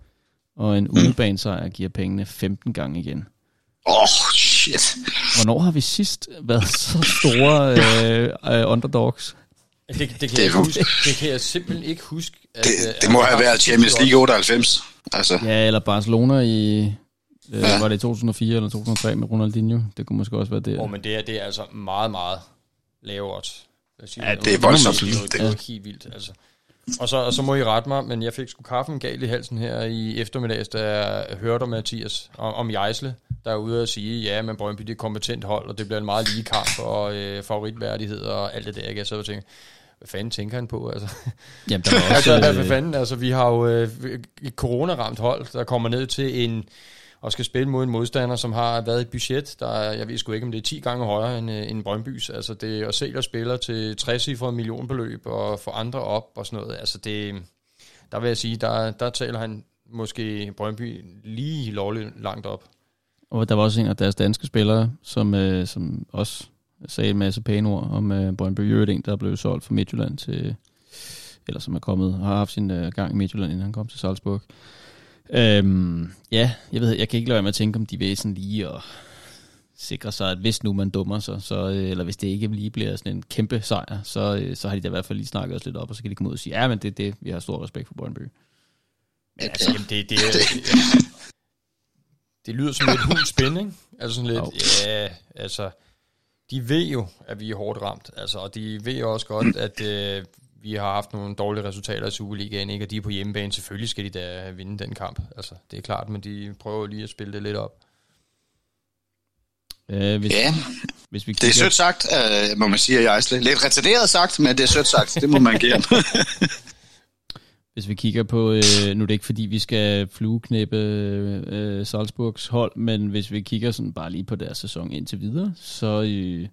og en udebanesejr giver pengene 15 gange igen. Åh, oh, shit. Hvornår har vi sidst været så store øh, øh, underdogs? Det, det, kan Det jeg huske, det kan jeg simpelthen ikke huske. At, Det, øh, det at må have været Champions League 98. Altså, Ja, eller Barcelona i... Øh, Ja. Var det i 2004 eller 2003 med Ronaldinho? Det kunne måske også være det. Åh, oh, men det er, det er altså meget, meget sige Ja, det. er voldsomt. Det er det er helt vildt, altså. Og så, og så må I rette mig, men jeg fik sgu kaffen galt i halsen her i eftermiddags, da jeg hørte om Mathias, om, om Jejsle, der er ude at sige, ja, men Brøndby det er et kompetent hold, og det bliver en meget lige kamp, og øh, favoritværdighed og alt det der, ikke? Jeg sad og tænkte, hvad fanden tænker han på, altså? Jamen, der var også, altså, hvad, hvad øh, fanden, altså, vi har jo øh, et coronaramt hold, der kommer ned til en, og skal spille mod en modstander, som har været et budget, der er, jeg ved sgu ikke, om det er 10 gange højere end, øh, end Brøndbys. Altså det at sælge spiller til 60 millionbeløb og få andre op og sådan noget. Altså det, der vil jeg sige, der, der taler han måske Brøndby lige lovligt langt op. Og der var også en af deres danske spillere, som, øh, som også sagde en masse pæne ord om øh, Brøndby en, der blev solgt fra Midtjylland til, eller som er kommet, har haft sin øh, gang i Midtjylland, inden han kom til Salzburg. Øhm, ja, jeg ved, jeg kan ikke lade være med at tænke, om de vil sådan lige at sikre sig, at hvis nu man dummer sig, så, øh, eller hvis det ikke lige bliver sådan en kæmpe sejr, så, øh, så har de da i hvert fald lige snakket os lidt op, og så kan de komme ud og sige, ja, men det er det, vi har stor respekt for Brøndby. Men altså, jamen, det, det, det, det lyder som lidt hul spænding. Altså sådan lidt, ja, altså, de ved jo, at vi er hårdt ramt. Altså, og de ved jo også godt, at øh, vi har haft nogle dårlige resultater i Superligaen, ikke? og de er på hjemmebane. Selvfølgelig skal de da vinde den kamp. Altså, det er klart, men de prøver lige at spille det lidt op. Øh, hvis, ja, hvis vi det er sødt sagt, øh, må man sige, at jeg er lidt retarderet sagt, men det er sødt sagt. Det må man give. Hvis vi kigger på, øh, nu er det ikke fordi, vi skal flueknæppe øh, øh, Salzburgs hold, men hvis vi kigger sådan bare lige på deres sæson indtil videre, så, øh,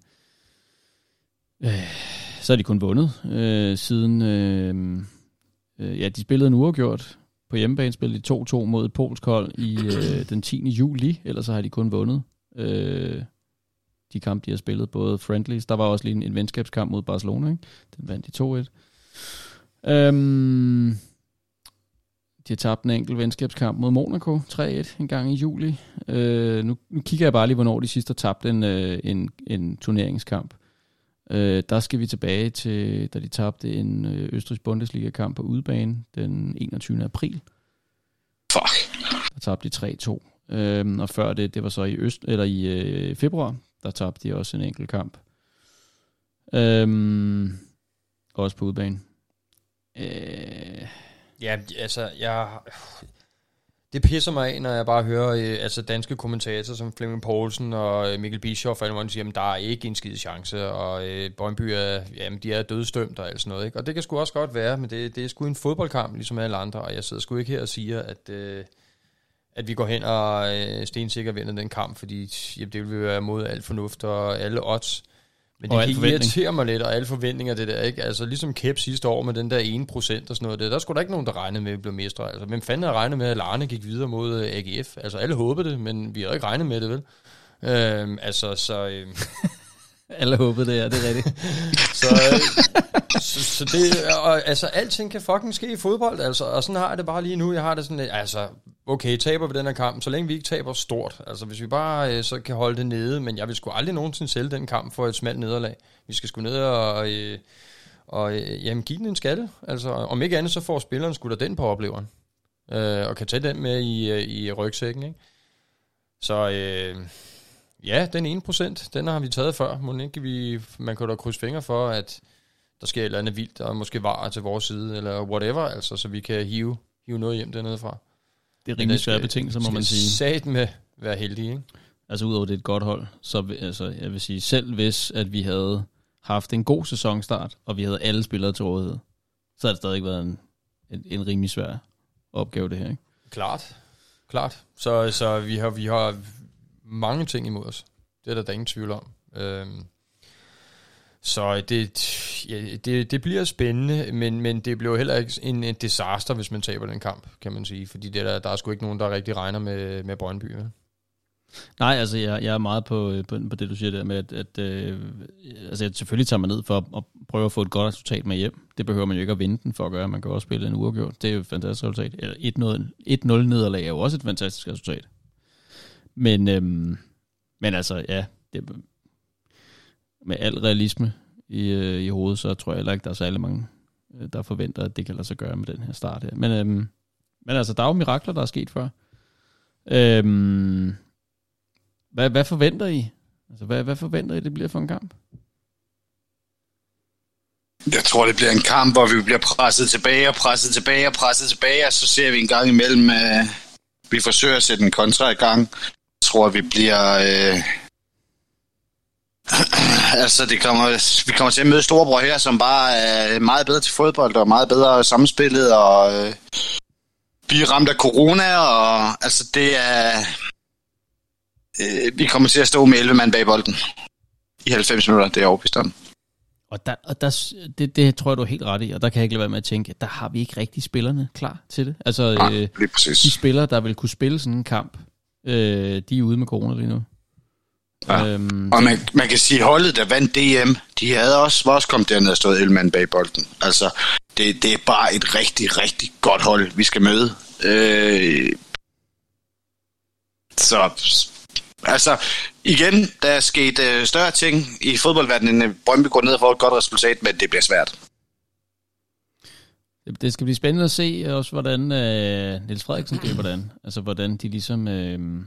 Øh, så har de kun vundet øh, siden... Øh, øh, ja, de spillede en uafgjort. På hjemmebane spillede de 2-2 mod et polsk hold i øh, den 10. juli, ellers så har de kun vundet øh, de kampe, de har spillet, både friendlies. Der var også lige en, en venskabskamp mod Barcelona, ikke? den vandt de 2-1. Øhm, de har tabt en enkelt venskabskamp mod Monaco 3-1 en gang i juli. Øh, nu, nu kigger jeg bare lige, hvornår de sidste har tabt en, øh, en, en turneringskamp. Øh, der skal vi tilbage til, da de tabte en øh, Østrigs Bundesliga-kamp på udebane den 21. april. Fuck. Der tabte de 3-2. Øh, og før det, det var så i, øst, eller i øh, februar, der tabte de også en enkelt kamp. Øh, også på udebane. Øh, Ja, altså, jeg... Det pisser mig af, når jeg bare hører øh, altså danske kommentatorer som Flemming Poulsen og øh, Mikkel Bischoff, og alle siger, at der er ikke en skide chance, og øh, Brøndby er, jamen, de er dødstømt og alt sådan noget. Ikke? Og det kan sgu også godt være, men det, det er sgu en fodboldkamp, ligesom alle andre, og jeg sidder sgu ikke her og siger, at, øh, at vi går hen og øh, stensikker vinder den kamp, fordi jamen, det vil være mod al fornuft og alle odds. Men Og det al kan irritere mig lidt, og alle forventninger, det der, ikke? Altså, ligesom Kæp sidste år med den der 1% og sådan noget, det, der skulle der ikke nogen, der regnede med, at vi blev mestre. Altså, hvem fanden havde regnet med, at Larne gik videre mod øh, AGF? Altså, alle håbede det, men vi har ikke regnet med det, vel? Øhm, altså, så... Øhm, alle håbede det, ja, det er rigtigt. så, øh, så, så det, og, altså, alting kan fucking ske i fodbold, altså, og sådan har jeg det bare lige nu. Jeg har det sådan, øh, altså, okay, taber vi den her kamp, så længe vi ikke taber stort. Altså, hvis vi bare øh, så kan holde det nede, men jeg vil sgu aldrig nogensinde sælge den kamp for et smalt nederlag. Vi skal sgu ned og, øh, og øh, jamen, give den en skalle. Altså, om ikke andet, så får spilleren sgu da den på opleveren. Øh, og kan tage den med i, øh, i rygsækken, ikke? Så øh, ja, den ene procent, den har vi taget før. Må ikke vi, man kan da krydse fingre for, at der sker et eller andet vildt, og måske var til vores side, eller whatever, altså, så vi kan hive, hive noget hjem dernede fra. Det er rimelig svære betingelser, må man sige. Sat med være heldig, ikke? Altså udover det er et godt hold, så altså, jeg vil sige, selv hvis at vi havde haft en god sæsonstart, og vi havde alle spillere til rådighed, så har det stadig været en, en, en rimelig svær opgave, det her. Ikke? Klart. Klart. Så, så vi, har, vi har mange ting imod os. Det er der, der er ingen tvivl om. Øhm, så det, ja, det, det bliver spændende, men, men det bliver heller ikke en, en disaster, hvis man taber den kamp, kan man sige. Fordi det der, der er sgu ikke nogen, der rigtig regner med, med Brøndby. Ja. Nej, altså jeg, jeg er meget på, på, på det, du siger der med, at, at øh, altså, jeg selvfølgelig tager man ned for at, at prøve at få et godt resultat med hjem. Det behøver man jo ikke at vinde den for at gøre. Man kan også spille en uafgjort. Det er jo et fantastisk resultat. Eller 1-0 1-0 nederlag er jo også et fantastisk resultat. Men, øhm, men altså, ja, det, med al realisme i, øh, i hovedet, så tror jeg heller ikke, der er særlig mange, øh, der forventer, at det kan lade sig gøre med den her start her. Men, øhm, men altså, der er jo mirakler, der er sket før. Øhm, hvad, hvad forventer I? Altså, hvad, hvad forventer I, det bliver for en kamp? Jeg tror, det bliver en kamp, hvor vi bliver presset tilbage og presset tilbage og presset tilbage, og så ser vi en gang imellem, øh, vi forsøger at sætte en kontra i gang. Tror, vi bliver... Øh, altså, det kommer, vi kommer til at møde Storebror her, som bare er meget bedre til fodbold og meget bedre samspillet, og øh, vi er ramt af corona, og altså, det er... Øh, vi kommer til at stå med 11 mand bag bolden i 90 minutter, det er overbevist om. Og, der, og der, det, det tror jeg, du er helt ret i, og der kan jeg ikke lade være med at tænke, at der har vi ikke rigtig spillerne klar til det. Altså, Ja, øh, de spillere, der vil kunne spille sådan en kamp, øh, de er ude med corona lige nu. Ja. Øhm, Og man, man kan sige, holdet, der vandt DM, de havde også, var også kommet derned og stået Elman bag bolden. Altså, det, det er bare et rigtig, rigtig godt hold, vi skal møde. Øh, så, altså, igen, der er sket øh, større ting i fodboldverdenen, end Brøndby går ned og får et godt resultat, men det bliver svært. Det- skal blive spændende at se øh, også, hvordan øh, Niels Frederiksen gør, hvordan, altså hvordan de ligesom øh,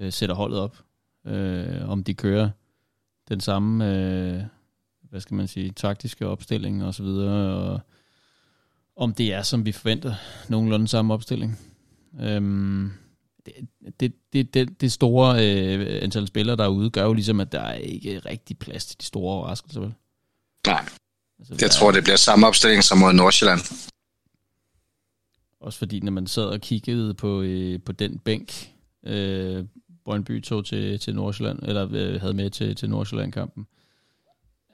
øh, sætter holdet op. Øh, om de kører den samme, øh, hvad skal man sige, taktiske opstilling og så videre, og om det er, som vi forventer, nogenlunde samme opstilling. Øh, det, det, det, det, det store øh, antal spillere derude gør jo ligesom, at der er ikke rigtig plads til de store overraskelser. Vel? Nej, Altså, jeg tror, det bliver samme opstilling som mod Nordsjælland. Også fordi, når man sad og kiggede på, øh, på den bænk, øh, Brøndby tog til, til Nordsjælland, eller øh, havde med til, til Nordsjælland-kampen,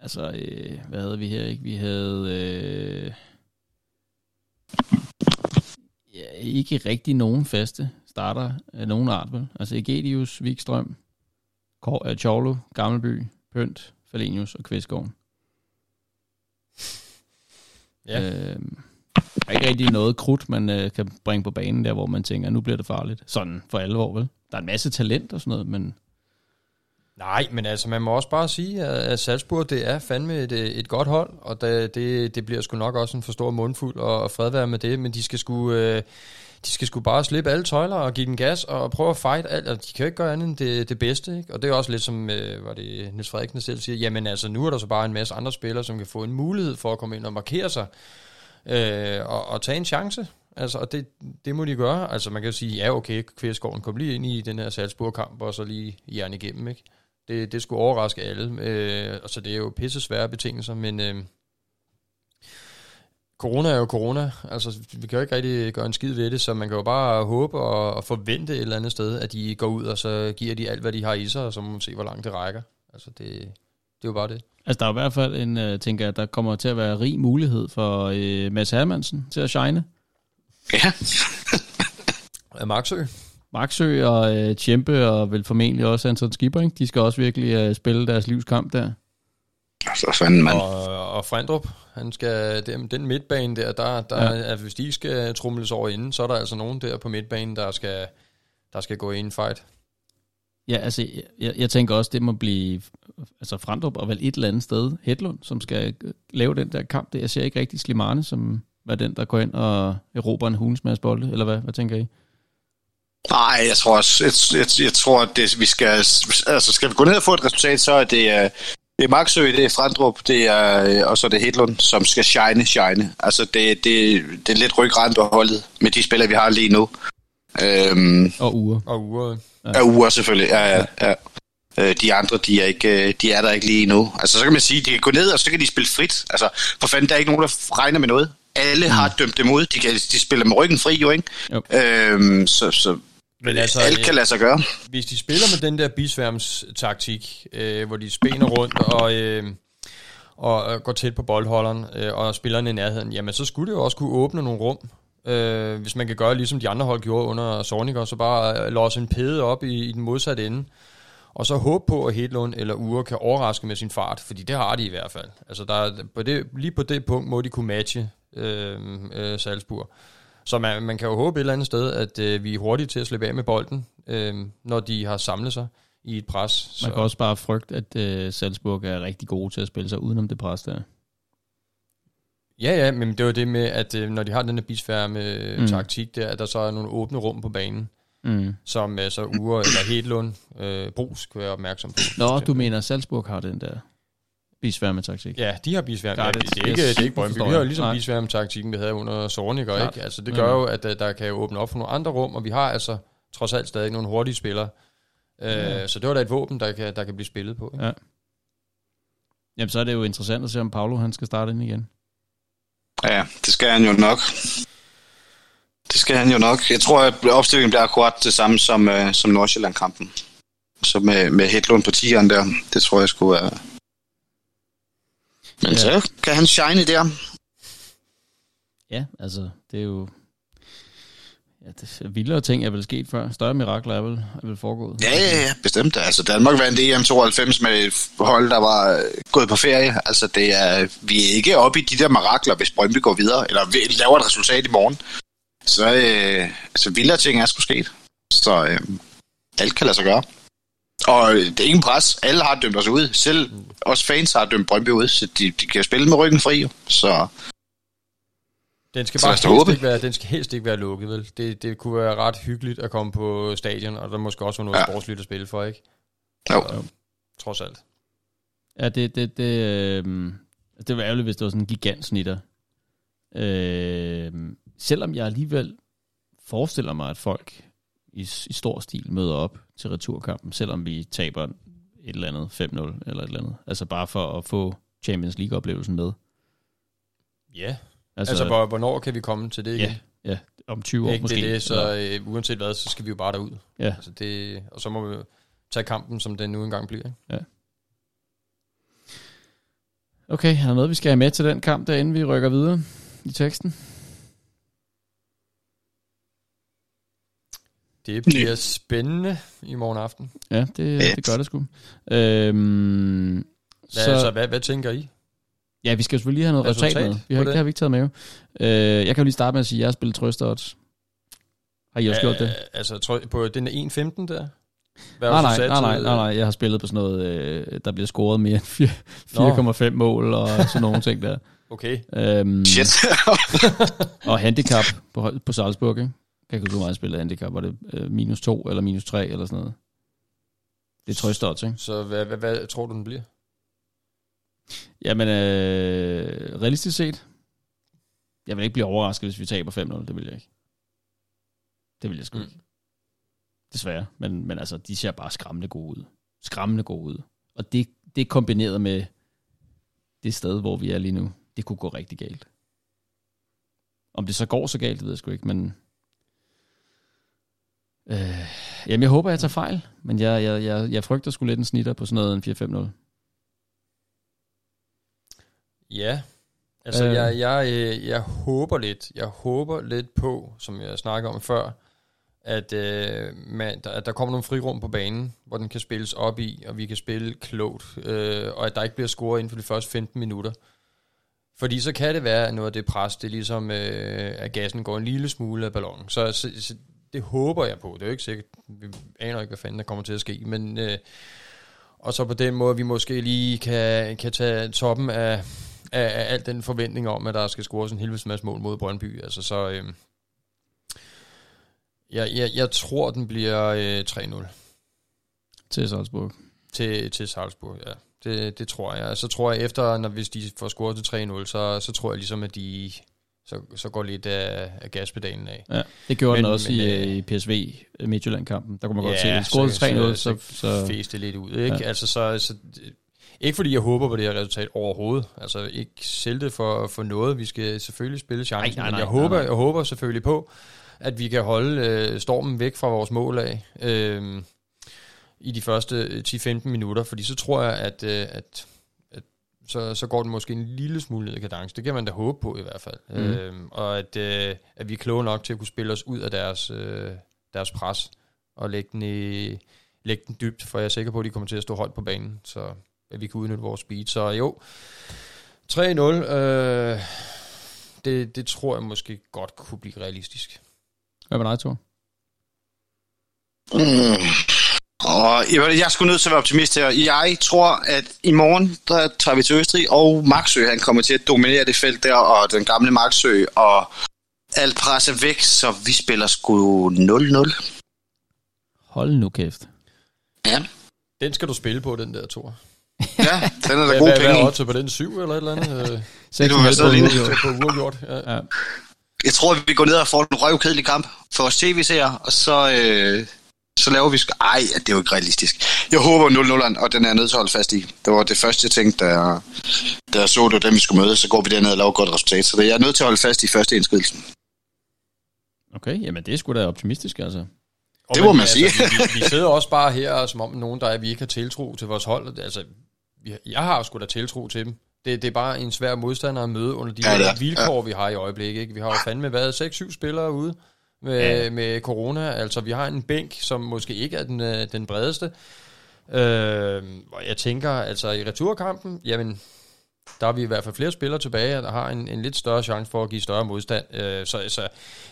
altså, øh, hvad havde vi her? Ikke? Vi havde... Øh, ja, ikke rigtig nogen faste starter af nogen art, vel? Altså Egedius, Vikstrøm, Kor- øh, Chorlo, Gammelby, Pønt, Falenius og Kvistgården. Ja. Øh, der er ikke rigtig noget krudt, man øh, kan bringe på banen der, hvor man tænker, nu bliver det farligt. Sådan for alvor, vel? Der er en masse talent og sådan noget, men Nej, men altså, man må også bare sige, at, Salzburg, det er fandme et, et godt hold, og det, det, det bliver sgu nok også en for stor mundfuld og, og fred være med det, men de skal sgu... Øh, de skal sgu bare slippe alle tøjler og give den gas og prøve at fight alt, og de kan jo ikke gøre andet end det, det bedste, ikke? Og det er også lidt som, øh, var det Niels Frederiksen selv siger, jamen altså, nu er der så bare en masse andre spillere, som kan få en mulighed for at komme ind og markere sig, øh, og, og tage en chance. Altså, og det, det må de gøre. Altså, man kan jo sige, ja, okay, Kværsgården kom lige ind i den her Salzburg-kamp, og så lige jern igennem, ikke? Det, det skulle overraske alle. Øh, altså, det er jo pisse svære betingelser, men øh, corona er jo corona. Altså, vi kan jo ikke rigtig gøre en skid ved det, så man kan jo bare håbe og, og forvente et eller andet sted, at de går ud, og så giver de alt, hvad de har i sig, og så må man se, hvor langt det rækker. Altså, det, det er jo bare det. Altså, der er i hvert fald en, uh, tænker jeg, der kommer til at være rig mulighed for uh, Mads Hermansen til at shine. Ja. Maxø? Maxø og Tjempe og vel formentlig også Anton Skipper, ikke? de skal også virkelig uh, spille deres livskamp der. Så fanden, mand. Og, og Frendrup, han skal, den, den midtbane der, der, der ja. er, hvis de skal trumles over inden, så er der altså nogen der på midtbanen, der skal, der skal gå i en fight. Ja, altså, jeg, jeg tænker også, det må blive altså Frandrup og vel et eller andet sted Hedlund, som skal lave den der kamp. Det, jeg ser ikke rigtig Slimane, som er den, der går ind og erobrer en hulens bolde, eller hvad, hvad tænker I? Nej, jeg tror også, jeg, jeg, jeg tror, at det, vi skal, altså skal vi gå ned og få et resultat, så er det, øh, det er Maxø, det er Frandrup, det er, øh, og så er det Hedlund, som skal shine, shine. Altså, det, det, det er lidt ryggrand på holdet med de spillere, vi har lige nu. Øhm, og uger. Og uger. Ja, ja uger selvfølgelig, ja, ja. ja. Øh, de andre, de er, ikke, de er der ikke lige nu. Altså, så kan man sige, de kan gå ned, og så kan de spille frit. Altså, for fanden, der er ikke nogen, der regner med noget. Alle mm. har dømt dem ud. De, kan, de spiller med ryggen fri, jo, ikke? Jo. Øhm, så, så men altså, alt kan lade sig gøre. Hvis de spiller med den der bisværms-taktik, øh, hvor de spæner rundt og, øh, og går tæt på boldholderen øh, og spillerne i nærheden, jamen så skulle det jo også kunne åbne nogle rum. Øh, hvis man kan gøre ligesom de andre hold gjorde under Sorniger, så bare låse en pæde op i, i den modsatte ende. Og så håbe på, at Hedlund eller Ure kan overraske med sin fart, fordi det har de i hvert fald. Altså der, på det, lige på det punkt må de kunne matche øh, øh, Salzburg. Så man, man kan jo håbe et eller andet sted, at øh, vi er hurtige til at slippe af med bolden, øh, når de har samlet sig i et pres. Man så. kan også bare frygte, at øh, Salzburg er rigtig gode til at spille sig udenom det pres der. Ja, ja, men det var det med, at øh, når de har den her bisfærme mm. taktik der, at der så er nogle åbne rum på banen, mm. som øh, så Ure eller Hedlund, øh, Brus, kan være opmærksom på. Nå, du mener, Salzburg har den der bisværmetaktik. Ja, de har bisværme. Ja, det, det, er ikke, det er ikke Brøndby. Vi har jo ligesom bisværmetaktikken, vi havde under Sorniger, ikke? Altså, det gør jo, at der, der kan åbne op for nogle andre rum, og vi har altså trods alt stadig nogle hurtige spillere. Ja. Øh, så det var da et våben, der kan, der kan blive spillet på. Ikke? Ja. Jamen, så er det jo interessant at se, om Paolo han skal starte ind igen. Ja, det skal han jo nok. Det skal han jo nok. Jeg tror, at opstillingen bliver akkurat det samme som, uh, som Nordsjælland-kampen. Så med, med Hedlund på tieren der, det tror jeg skulle være, men ja. så kan han shine der. Ja, altså, det er jo... Ja, det er vildere ting er vel sket før. Større mirakler er vel, er vel foregået. Ja, ja, ja, bestemt. Altså, Danmark vandt EM92 med et hold, der var øh, gået på ferie. Altså, det er, vi er ikke oppe i de der mirakler, hvis Brøndby går videre, eller laver et resultat i morgen. Så øh, altså, vildere ting er sgu sket. Så øh, alt kan lade sig gøre. Og det er ingen pres. Alle har dømt os ud. Selv os fans har dømt Brøndby ud, så de, de kan spille med ryggen fri. Så den skal bare helst ikke, være, den skal helst ikke være lukket, vel? Det, det kunne være ret hyggeligt at komme på stadion, og der måske også være noget ja. sportsligt at spille for, ikke? Jo. Så, trods alt. Ja, det, det, det, øh, det var ærgerligt, hvis det var sådan en gigantsnitter. Øh, selvom jeg alligevel forestiller mig, at folk i, i stor stil møder op til returkampen, selvom vi taber et eller andet 5-0 eller et eller andet. Altså bare for at få Champions League-oplevelsen med. Ja, altså, altså hvornår kan vi komme til det igen? Ja, ja om 20 år ikke måske. Det, det, så øh, uanset hvad, så skal vi jo bare derud. Ja. Altså det, og så må vi tage kampen, som den nu engang bliver. Ikke? Ja. Okay, er der noget, vi skal have med til den kamp, derinde vi rykker videre i teksten? Det bliver spændende i morgen aften. Ja, det, det gør det sgu. Øhm, hvad, så, altså, hvad, hvad tænker I? Ja, vi skal selvfølgelig lige have noget resultat, resultat med. Vi har, ikke, det har vi ikke taget med. Øh, jeg kan jo lige starte med at sige, at jeg har spillet trøster odds. Har I også ja, gjort det? Altså på den 1.15 der? Hvad nej, nej, nej, nej, nej, nej, jeg har spillet på sådan noget, øh, der bliver scoret mere end 4,5 mål og sådan nogle ting der. Okay. Øhm, Shit. og handicap på, på Salzburg, ikke? Jeg kan ikke huske, meget handicap. Var det øh, minus 2 eller minus 3 eller sådan noget? Det er trøstodds, ikke? Så hvad, hvad, hvad tror du, den bliver? Jamen, øh, realistisk set, jeg vil ikke blive overrasket, hvis vi taber 5-0. Det vil jeg ikke. Det vil jeg sgu mm. ikke. Desværre. Men, men altså, de ser bare skræmmende gode ud. Skræmmende gode ud. Og det, det er kombineret med det sted, hvor vi er lige nu. Det kunne gå rigtig galt. Om det så går så galt, det ved jeg sgu ikke, men... Øh, jamen, jeg håber, jeg tager fejl, men jeg, jeg, jeg, jeg frygter sgu lidt en snitter på sådan noget en 4-5-0. Ja, altså øh. jeg, jeg, øh, jeg håber lidt, jeg håber lidt på, som jeg snakkede om før, at, øh, man, der, at der kommer nogle frirum på banen, hvor den kan spilles op i, og vi kan spille klogt, øh, og at der ikke bliver scoret inden for de første 15 minutter. Fordi så kan det være, at noget af det pres, det er ligesom, øh, at gassen går en lille smule af ballonen. Så, så, så det håber jeg på. Det er jo ikke sikkert, vi aner ikke, hvad fanden der kommer til at ske, men... Øh, og så på den måde, vi måske lige kan, kan tage toppen af, af, af al den forventning om, at der skal scores en helvedes masse mål mod Brøndby. Altså så, øh, jeg, jeg, jeg tror, den bliver øh, 3-0. Til Salzburg. Til, til Salzburg, ja. Det, det tror jeg. Så tror jeg efter, når hvis de får scoret til 3-0, så, så tror jeg ligesom, at de så, så går lidt af, af gaspedalen af. Ja, det gjorde men, den også men, i, øh, i PSV Midtjylland-kampen. Der kunne man ja, godt se, at scoret til 3-0, så, så, så, fæste det lidt ud. Ikke? Ja. Altså, så, så, ikke fordi jeg håber på det her resultat overhovedet. Altså ikke det for, for noget. Vi skal selvfølgelig spille chancen. Nej, nej, nej, men jeg, håber, nej, nej. jeg håber selvfølgelig på, at vi kan holde øh, stormen væk fra vores mål af øh, i de første 10-15 øh, minutter, fordi så tror jeg, at, øh, at, at så, så går den måske en lille smule ned i kadence. Det kan man da håbe på i hvert fald. Mm. Øh, og at, øh, at vi er kloge nok til at kunne spille os ud af deres, øh, deres pres og lægge den, i, lægge den dybt, for jeg er sikker på, at de kommer til at stå højt på banen, så at vi kan udnytte vores speed. Så jo, 3-0, øh, det, det tror jeg måske godt kunne blive realistisk. Hvad med dig, Thor? Mm. Og jeg, jeg skulle nødt til at være optimist her. Jeg tror, at i morgen, der tager vi til Østrig, og Maxø, han kommer til at dominere det felt der, og den gamle Maxø, og alt presser væk, så vi spiller sgu 0-0. Hold nu kæft. Ja. Den skal du spille på, den der, Thor. ja, den er da god penge. Hvad er på den? 7 eller et eller andet? 6 det du være stadig på uafgjort. Ja. ja. Jeg tror, at vi går ned og får en røvkedelig kamp for os tv-seere, og så, øh, så laver vi... Ej, det er jo ikke realistisk. Jeg håber 0-0, og den er jeg nødt til at holde fast i. Det var det første, jeg tænkte, da jeg, da jeg så, det var dem, vi skulle møde, så går vi derned og laver et godt resultat. Så jeg er nødt til at holde fast i første indskridelsen. Okay, jamen det er sgu da optimistisk, altså. Det må man altså, sige. vi, vi sidder også bare her, som om nogen, der er, vi ikke har tiltro til vores hold. Altså, jeg har sgu da tiltro til dem. Det, det er bare en svær modstander at møde under de ja, ja. vilkår, ja. vi har i øjeblikket. Ikke? Vi har jo fandme været 6-7 spillere ude med, ja. med corona. Altså, vi har en bænk, som måske ikke er den, øh, den bredeste. Øh, og jeg tænker, altså i returkampen, jamen, der er vi i hvert fald flere spillere tilbage, der har en, en lidt større chance for at give større modstand. Øh, så, så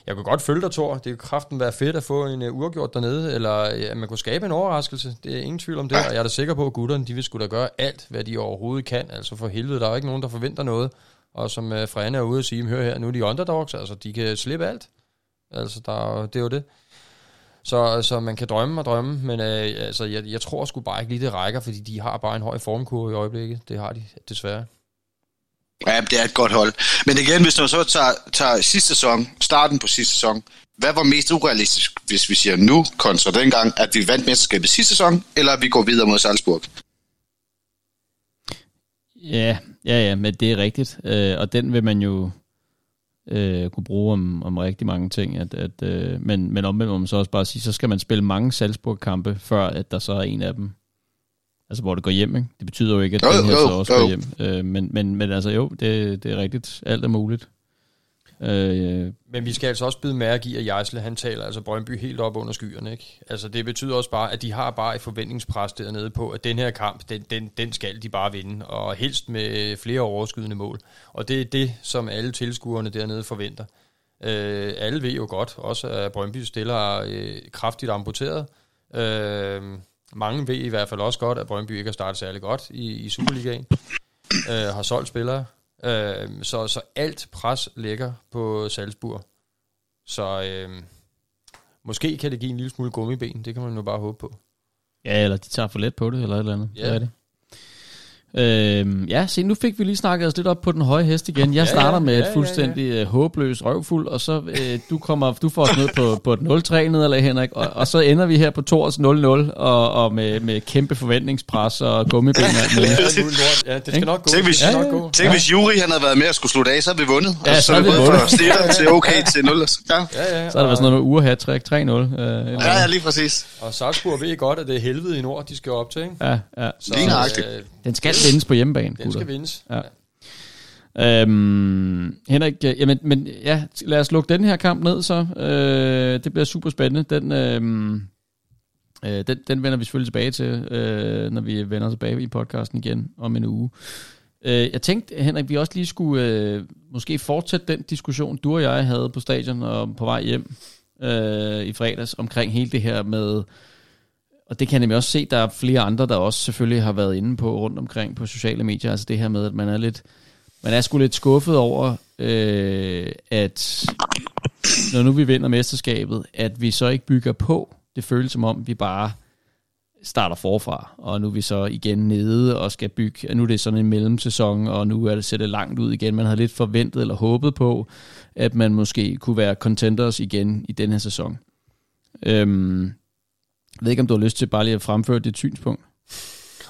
jeg kan godt følge dig, Thor. Det kan kraften være fedt at få en uh, uafgjort dernede, eller at man kunne skabe en overraskelse. Det er ingen tvivl om det, og jeg er da sikker på, at gutterne de vil skulle da gøre alt, hvad de overhovedet kan. Altså for helvede, der er ikke nogen, der forventer noget. Og som uh, Frane er ude og sige, hør her, nu er de underdogs, altså de kan slippe alt. Altså der, det er jo det. Så, så man kan drømme og drømme, men øh, altså, jeg, jeg tror sgu bare ikke lige, det rækker, fordi de har bare en høj formkurve i øjeblikket. Det har de desværre. Ja, det er et godt hold. Men igen, hvis man så tager, tager sidste sæson, starten på sidste sæson, hvad var mest urealistisk, hvis vi siger nu, kontra dengang, at vi vandt mesterskabet sidste sæson, eller at vi går videre mod Salzburg? Ja, ja, ja, men det er rigtigt. Øh, og den vil man jo øh, kunne bruge om, om rigtig mange ting. At, at, øh, men, men omvendt må man så også bare sige, så skal man spille mange Salzburg-kampe, før at der så er en af dem, Altså, hvor det går hjem, ikke? Det betyder jo ikke, at Jo, den her jo, så også jo. går hjem. Øh, men, men, men altså, jo, det, det er rigtigt. Alt er muligt. Øh, Men vi skal altså også bide mærke i, at Jejsle, han taler altså Brøndby helt op under skyerne. Ikke? Altså det betyder også bare, at de har bare et forventningspres dernede på, at den her kamp, den, den, den skal de bare vinde, og helst med flere overskydende mål. Og det er det, som alle tilskuerne dernede forventer. Øh, alle ved jo godt, også at Brøndby stiller øh, kraftigt amputeret. Øh, mange ved i hvert fald også godt, at Brøndby ikke har startet særlig godt i, i Superligaen. Øh, har solgt spillere. Øh, så, så alt pres ligger på Salzburg. Så øh, måske kan det give en lille smule gummiben. Det kan man jo bare håbe på. ja, eller de tager for let på det, eller et eller andet. Ja. Det er det. Øhm, ja, se, nu fik vi lige snakket os lidt op på den høje hest igen. Jeg Ja, starter ja, med ja, et ja, fuldstændig ja, håbløs røvfuld, og så øh, du, kommer, du får os ned på, på et 0-3 nederlag, Henrik, og, og så ender vi her på Tors 0-0, og, og med, med kæmpe forventningspres og gummibene og. Ja, ja det skal nok gå. Tænk, Det hvis- skal Ja, ja. Tænk, hvis Juri han havde været med og skulle slutte af, så havde vi vundet. Ja, og så så er havde vi vundet. fra stiller til okay til 0. Altså. Ja. Ja, ja. Så er der været sådan noget med urehat-træk 3-0. Øh, ja, ja, lige præcis. Og Salzburg ved godt, at det er helvede i nord, de skal op til. Ikke? Ja, ja. Så, Lige nøjagtigt. øh, Den skal vindes på hjemmebane, den gutter. skal vindes. Ja. Øhm, Henrik, øh, jamen, men ja, lad os lukke den her kamp ned så. Øh, det bliver super spændende. Den, øh, øh, den, den vender vi selvfølgelig tilbage til, øh, når vi vender tilbage i podcasten igen om en uge. Øh, jeg tænkte, Henrik, vi også lige skulle øh, måske fortsætte den diskussion, du og jeg havde på stadion og på vej hjem øh, i fredags, omkring hele det her med, og det kan jeg nemlig også se, der er flere andre, der også selvfølgelig har været inde på rundt omkring på sociale medier, altså det her med, at man er lidt, man er sgu lidt skuffet over, øh, at når nu vi vinder mesterskabet, at vi så ikke bygger på. Det føles som om, vi bare starter forfra, og nu er vi så igen nede og skal bygge, og nu er det sådan en mellemsæson, og nu er det sættet langt ud igen. Man havde lidt forventet eller håbet på, at man måske kunne være contenders igen i den her sæson. Øhm, ved ikke, om du har lyst til bare lige at fremføre dit synspunkt.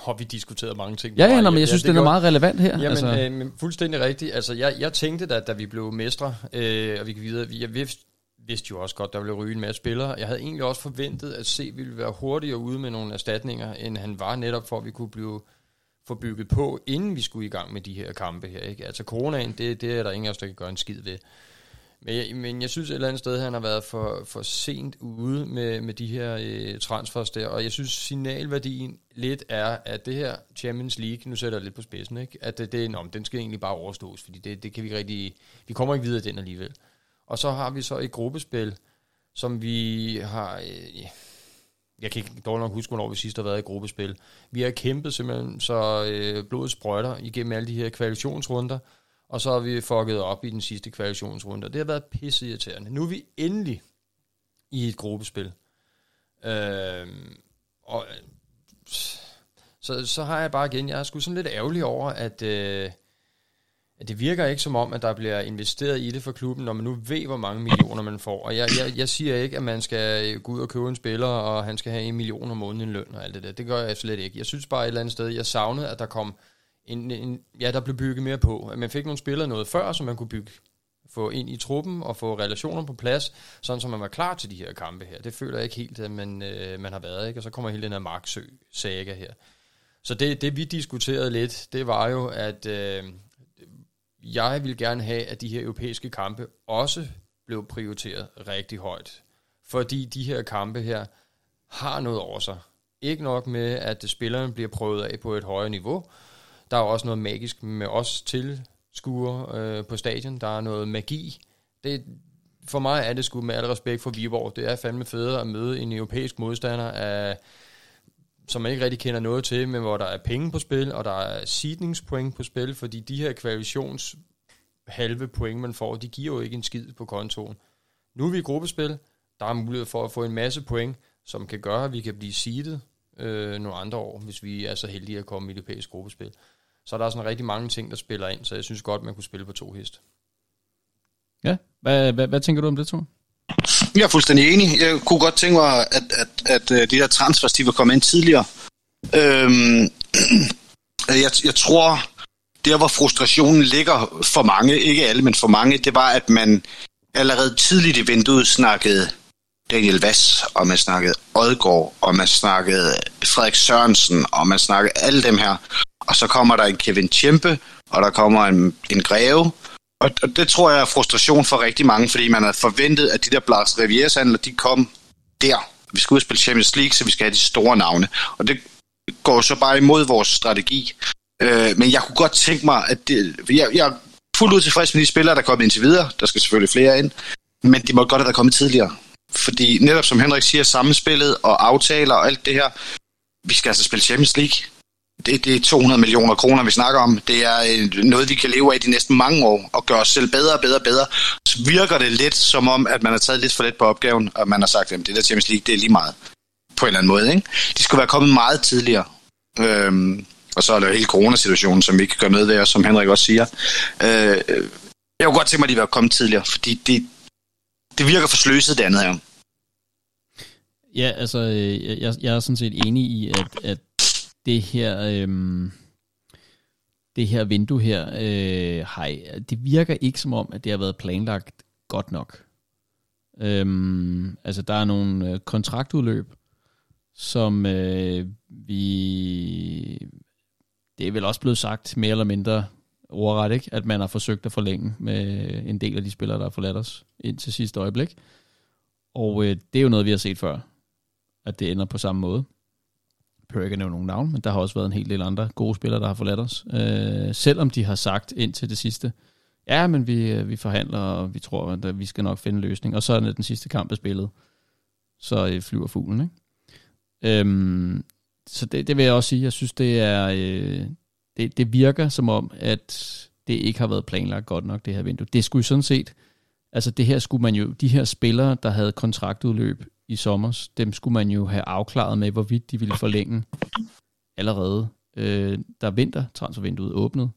Har vi diskuteret mange ting. Ja, ja, nå, men jeg synes, det den er meget relevant her. Jamen, altså, øh, men fuldstændig rigtigt. Altså, jeg, jeg tænkte da, da vi blev mestre, øh, og vi gik videre, vi- jeg vidste, vidste jo også godt, der ville ryge en masse spillere. Jeg havde egentlig også forventet, at se, ville være hurtigere ude med nogle erstatninger, end han var netop for, at vi kunne blive få bygget på, inden vi skulle i gang med de her kampe her. Ikke? Altså coronaen, det, det er der ingen af os, der kan gøre en skid ved. Men jeg, men jeg synes et eller andet sted, han har været for, for sent ude med, med de her øh, transfers der, og jeg synes signalværdien lidt er, at det her Champions League, nu sætter jeg lidt på spidsen, ikke? at det, det, nå, den skal egentlig bare overstås, fordi det, det kan vi ikke rigtig, vi kommer ikke videre den alligevel. Og så har vi så et gruppespil, som vi har, øh, jeg kan ikke dårligt nok huske, hvornår vi sidst har været i gruppespil. Vi har kæmpet simpelthen så øh, blodet sprøjter igennem alle de her kvalifikationsrunder, og så har vi fucket op i den sidste kvalifikationsrunde. og Det har været pisse irriterende. Nu er vi endelig i et gruppespil. Øhm, øh, og så, så har jeg bare igen, jeg er sgu sådan lidt ærgerlig over, at, øh, at det virker ikke som om, at der bliver investeret i det for klubben, når man nu ved, hvor mange millioner man får. Og jeg, jeg, jeg siger ikke, at man skal gå ud og købe en spiller, og han skal have en million om måneden i løn og alt det der. Det gør jeg slet ikke. Jeg synes bare et eller andet sted, jeg savnede, at der kom en, en, ja, der blev bygget mere på. At man fik nogle spillere noget før, som man kunne bygge få ind i truppen og få relationer på plads, sådan som man var klar til de her kampe her. Det føler jeg ikke helt, at man, øh, man har været. Ikke? Og så kommer hele den her Marksø-saga her. Så det, det vi diskuterede lidt, det var jo, at øh, jeg ville gerne have, at de her europæiske kampe også blev prioriteret rigtig højt. Fordi de her kampe her har noget over sig. Ikke nok med, at spillerne bliver prøvet af på et højere niveau. Der er også noget magisk med os tilskuere øh, på stadion. Der er noget magi. Det, for mig er det sgu med al respekt for Viborg. Det er fandme federe at møde en europæisk modstander, af, som man ikke rigtig kender noget til, men hvor der er penge på spil, og der er seedningspoint på spil, fordi de her kvalifikations halve point, man får, de giver jo ikke en skid på kontoen. Nu er vi i gruppespil. Der er mulighed for at få en masse point, som kan gøre, at vi kan blive seedet øh, nogle andre år, hvis vi er så heldige at komme i det europæiske gruppespil. Så der er sådan rigtig mange ting, der spiller ind, så jeg synes godt, man kunne spille på to hest. ja. Hvad, hvad, hvad tænker du om det, Thor? Jeg er fuldstændig enig. Jeg kunne godt tænke mig, at, at, at, at de der transfers, de var kommet ind tidligere. Øhm, jeg, jeg tror, der hvor frustrationen ligger for mange, ikke alle, men for mange, det var, at man allerede tidligt i vinduet snakkede Daniel Vass, og man snakkede Odgaard, og man snakkede Frederik Sørensen, og man snakkede alle dem her. Og så kommer der en Kevin Tjempe, og der kommer en, en Greve, og, og det tror jeg er frustration for rigtig mange, fordi man havde forventet, at de der Blas Rivieres handler, de kom der. Vi skal ud og spille Champions League, så vi skal have de store navne. Og det går så bare imod vores strategi. Øh, men jeg kunne godt tænke mig, at det, jeg, jeg er fuldt ud tilfreds med de spillere, der er kommet indtil videre. Der skal selvfølgelig flere ind. Men de må godt have kommet tidligere. Fordi netop som Henrik siger, sammenspillet og aftaler og alt det her, vi skal altså spille Champions League. Det, det er 200 millioner kroner, vi snakker om. Det er øh, noget, vi kan leve af de næste mange år, og gøre os selv bedre og bedre og bedre. Så virker det lidt som om, at man har taget lidt for let på opgaven, og man har sagt, at det der Champions League, det er lige meget. På en eller anden måde. Ikke? De skulle være kommet meget tidligere. Øhm, og så er der jo hele coronasituationen, som vi ikke gør gøre noget ved, som Henrik også siger. Øh, jeg kunne godt tænke mig, at de var kommet tidligere, fordi det, det virker for sløset det andet her. Ja, altså, øh, jeg, jeg er sådan set enig i, at, at det her... Øhm, det her vindue her, øh, hej, det virker ikke som om, at det har været planlagt godt nok. Øhm, altså, der er nogle øh, kontraktudløb, som øh, vi... Det er vel også blevet sagt mere eller mindre ordret, ikke? at man har forsøgt at forlænge med en del af de spillere, der har forladt os ind til sidste øjeblik. Og øh, det er jo noget, vi har set før, at det ender på samme måde. Jeg behøver ikke at nævne nogen navn, men der har også været en hel del andre gode spillere, der har forladt os. Øh, selvom de har sagt ind til det sidste, ja, men vi, øh, vi forhandler, og vi tror, at øh, vi skal nok finde en løsning. Og så er den sidste kamp er spillet, så øh, flyver fuglen. Ikke? Øhm, så det, det vil jeg også sige. Jeg synes, det er... Øh, det, det virker som om, at det ikke har været planlagt godt nok, det her vindue. Det skulle sådan set, altså det her skulle man jo, de her spillere, der havde kontraktudløb i sommer, dem skulle man jo have afklaret med, hvorvidt de ville forlænge allerede, øh, der vinter transfervinduet åbnet.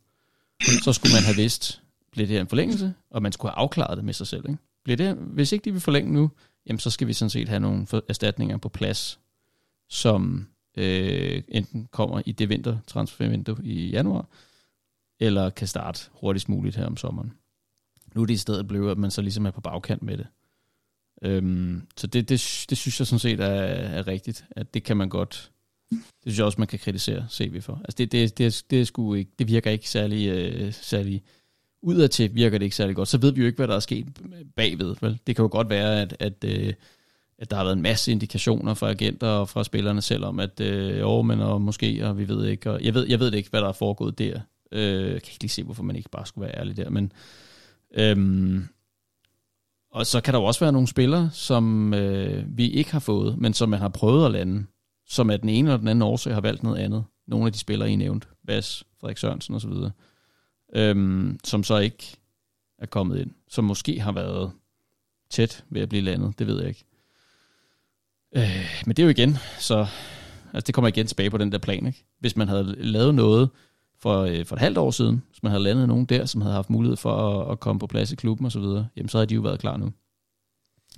Så skulle man have vidst, bliver det her en forlængelse, og man skulle have afklaret det med sig selv. Ikke? Bliver det, hvis ikke de vil forlænge nu, jamen så skal vi sådan set have nogle erstatninger på plads, som øh, enten kommer i det vintertransfervindue i januar, eller kan starte hurtigst muligt her om sommeren. Nu er det i stedet blevet, at man så ligesom er på bagkant med det. Øhm, så det, det, det synes jeg sådan set er, er rigtigt, at det kan man godt, det synes jeg også, man kan kritisere CV for. Altså det, det, det, det, er sgu ikke, det virker ikke særlig, øh, særlig udadtil virker det ikke særlig godt. Så ved vi jo ikke, hvad der er sket bagved. Vel? Det kan jo godt være, at, at øh, at der har været en masse indikationer fra agenter og fra spillerne selv om, at øh, jo, men og måske, og vi ved ikke, og jeg ved, jeg ved ikke, hvad der er foregået der. Øh, jeg kan ikke lige se, hvorfor man ikke bare skulle være ærlig der, men øhm, og så kan der jo også være nogle spillere, som øh, vi ikke har fået, men som man har prøvet at lande, som af den ene eller den anden årsag har valgt noget andet. Nogle af de spillere, I nævnt, Bas, Frederik Sørensen osv., øhm, som så ikke er kommet ind, som måske har været tæt ved at blive landet, det ved jeg ikke. Øh, men det er jo igen, så altså det kommer igen tilbage på den der plan. Ikke? Hvis man havde lavet noget for, øh, for et halvt år siden, hvis man havde landet nogen der, som havde haft mulighed for at, at komme på plads i klubben og så videre, jamen så havde de jo været klar nu.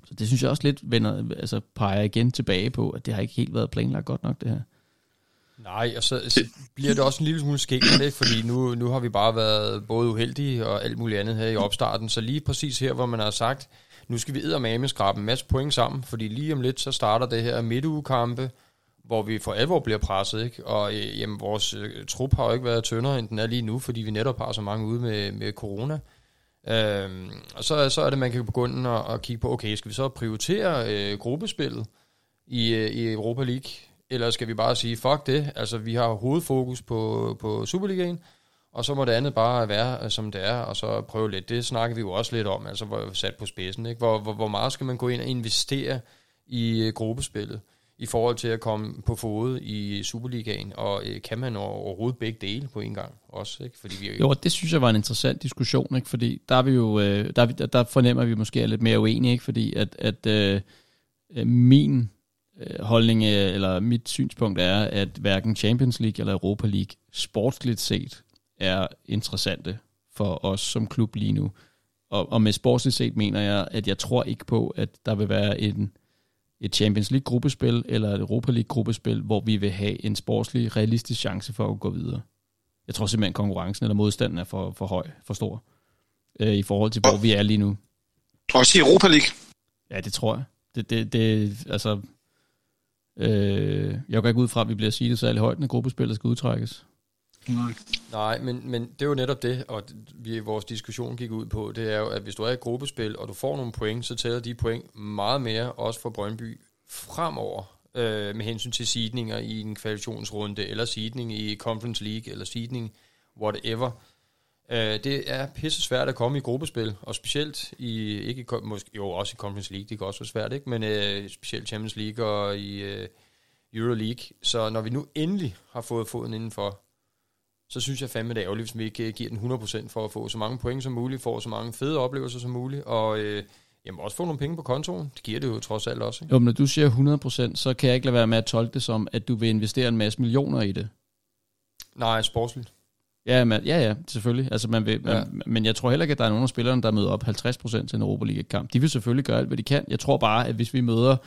Så det synes jeg også lidt vender, altså peger igen tilbage på, at det har ikke helt været planlagt godt nok, det her. Nej, og så, så bliver det også en lille smule skægt, ikke? fordi nu, nu har vi bare været både uheldige og alt muligt andet her i opstarten, så lige præcis her, hvor man har sagt, nu skal vi eddermame skrabe en masse point sammen, fordi lige om lidt, så starter det her midtugekampe, hvor vi for alvor bliver presset, ikke? Og øh, jamen, vores øh, trup har jo ikke været tyndere, end den er lige nu, fordi vi netop har så mange ude med, med corona. Øhm, og så, så er det, man kan begynde at, at kigge på, okay, skal vi så prioritere øh, gruppespillet i, øh, i Europa League, eller skal vi bare sige, fuck det, altså vi har hovedfokus på, på Superligaen, og så må det andet bare være, øh, som det er, og så prøve lidt. Det snakker vi jo også lidt om, altså hvor sat på spidsen. Ikke? Hvor, hvor, hvor meget skal man gå ind og investere i øh, gruppespillet, i forhold til at komme på fod i Superligaen, og øh, kan man overhovedet begge dele på en gang også? Ikke? Fordi vi jo, det synes jeg var en interessant diskussion, ikke? fordi der, er vi jo, øh, der, der fornemmer vi måske er lidt mere uenige, ikke? fordi at, at øh, min øh, holdning, øh, eller mit synspunkt er, at hverken Champions League eller Europa League sportsligt set er interessante for os som klub lige nu. Og, og med sportsligt set mener jeg, at jeg tror ikke på, at der vil være en, et Champions League gruppespil eller et Europa League gruppespil, hvor vi vil have en sportslig, realistisk chance for at gå videre. Jeg tror simpelthen, at konkurrencen eller modstanden er for, for høj, for stor, øh, i forhold til, hvor vi er lige nu. Også i Europa League? Ja, det tror jeg. Det, det, det altså... Øh, jeg går ikke ud fra, at vi bliver sige det særlig højt, når gruppespillet skal udtrækkes. Nej. Nej, men, men det er jo netop det, og vi, vores diskussion gik ud på, det er jo, at hvis du er i et gruppespil, og du får nogle point, så tæller de point meget mere, også for Brøndby, fremover, øh, med hensyn til seedninger i en kvalifikationsrunde, eller seedning i Conference League, eller seedning whatever. Øh, det er pisse svært at komme i gruppespil, og specielt i, ikke i, måske, jo også i Conference League, det kan også være svært, ikke? men øh, specielt Champions League og i øh, Euro League. Så når vi nu endelig har fået foden indenfor, så synes jeg fandme, det er ærgerligt, hvis vi ikke giver den 100% for at få så mange point som muligt, få så mange fede oplevelser som muligt, og øh, jamen også få nogle penge på kontoen. Det giver det jo trods alt også. Ikke? Jo, men når du siger 100%, så kan jeg ikke lade være med at tolke det som, at du vil investere en masse millioner i det. Nej, sportsligt. Ja, men, ja, ja, selvfølgelig. Altså, man vil, ja. man, men jeg tror heller ikke, at der er nogen af spillerne, der møder op 50% til en Europa League-kamp. De vil selvfølgelig gøre alt, hvad de kan. Jeg tror bare, at hvis vi møder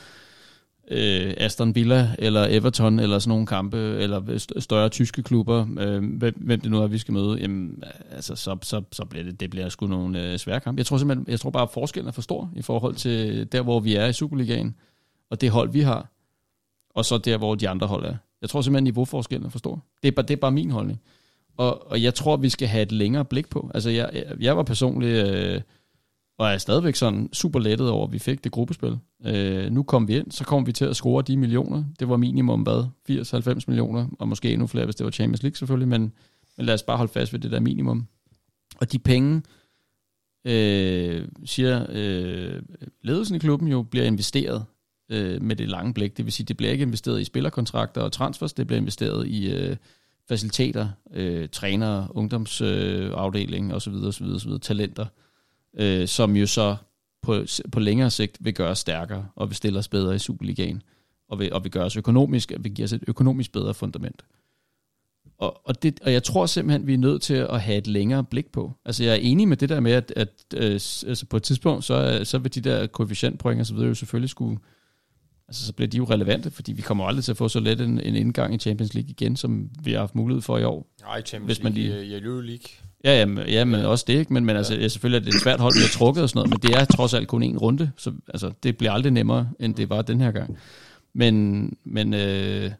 øh, Aston Villa eller Everton eller sådan nogle kampe, eller større tyske klubber, øh, hvem, hvem det nu er, vi skal møde, jamen, altså, så, så, så bliver det, det bliver sgu nogle øh, svære kampe. Jeg tror simpelthen, jeg tror bare, at forskellen er for stor i forhold til der, hvor vi er i Superligaen, og det hold, vi har, og så der, hvor de andre hold er. Jeg tror simpelthen, at niveauforskellen er for stor. Det er bare, det er bare min holdning. Og, og jeg tror, vi skal have et længere blik på. Altså, jeg, jeg var personligt... Øh, og er stadigvæk sådan super lettet over, at vi fik det gruppespil. Øh, nu kom vi ind, så kom vi til at score de millioner. Det var minimum, hvad? 80-90 millioner, og måske endnu flere, hvis det var Champions League selvfølgelig, men, men lad os bare holde fast ved det der minimum. Og de penge, øh, siger øh, ledelsen i klubben jo, bliver investeret øh, med det lange blik. Det vil sige, det bliver ikke investeret i spillerkontrakter og transfers, det bliver investeret i øh, faciliteter, øh, trænere, ungdomsafdeling øh, osv., osv., osv., talenter øh, som jo så på, på længere sigt vil gøre os stærkere, og vil stille os bedre i Superligaen, og vil, og vil gøre os økonomisk, vil give os et økonomisk bedre fundament. Og, og, det, og jeg tror simpelthen, vi er nødt til at have et længere blik på. Altså jeg er enig med det der med, at, at øh, altså på et tidspunkt, så, så vil de der koefficientpoint og så videre jo selvfølgelig skulle, altså så bliver de jo relevante, fordi vi kommer aldrig til at få så let en, en indgang i Champions League igen, som vi har haft mulighed for i år. Nej, Champions hvis man lige, League, i Euro League. Ja, jamen, ja, men også det, ikke? Men, men altså, ja. selvfølgelig er det et svært hold, vi har trukket og sådan noget, men det er trods alt kun en runde, så altså, det bliver aldrig nemmere, end det var den her gang. Men, men, øh,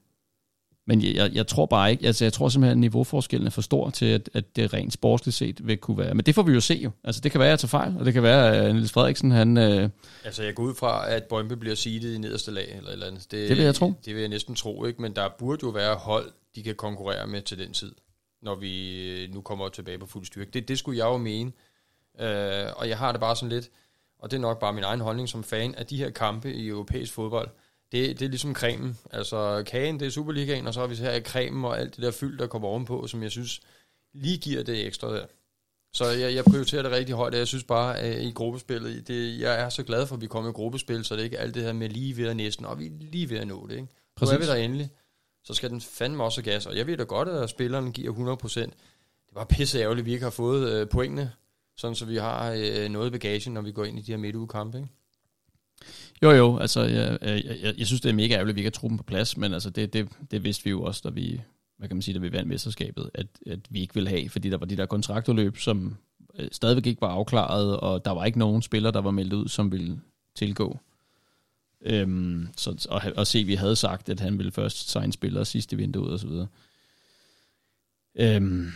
men jeg, jeg tror bare ikke, altså jeg tror simpelthen, at niveauforskellen er for stor til, at, at det rent sportsligt set vil kunne være. Men det får vi jo se jo. Altså det kan være, at jeg tager fejl, og det kan være, at Niels Frederiksen, han... Øh, altså jeg går ud fra, at Bøjmpe bliver seedet i nederste lag, eller eller andet. Det, det vil jeg tro. Det vil jeg næsten tro, ikke? Men der burde jo være hold, de kan konkurrere med til den tid når vi øh, nu kommer tilbage på fuld styrke. Det, det skulle jeg jo mene. Øh, og jeg har det bare sådan lidt, og det er nok bare min egen holdning som fan, at de her kampe i europæisk fodbold, det, det er ligesom cremen. Altså kagen, det er Superligaen, og så har vi så her cremen og alt det der fyld, der kommer ovenpå, som jeg synes lige giver det ekstra der. Så jeg, jeg prioriterer det rigtig højt, og jeg synes bare, at i gruppespillet, det, jeg er så glad for, at vi kommer i gruppespil, så det er ikke alt det her med lige ved at næsten, og vi er lige ved at nå det. Ikke? Præcis. Nu er vi der endelig så skal den fandme også gas. Og jeg ved da godt, at spilleren giver 100%. Det var pisse ærgerligt, at vi ikke har fået øh, pointene, sådan så vi har øh, noget bagage, når vi går ind i de her midtugekampe, ikke? Jo, jo, altså, jeg, jeg, jeg, jeg synes, det er mega ærgerligt, at vi ikke har truppen på plads, men altså, det, det, det vidste vi jo også, da vi, hvad kan man sige, da vi vandt mesterskabet, at, at vi ikke ville have, fordi der var de der kontraktudløb, som øh, stadigvæk ikke var afklaret, og der var ikke nogen spillere, der var meldt ud, som ville tilgå. Øhm, så, og, og se, vi havde sagt, at han ville først signe spillere sidste vindue og så videre. Øhm,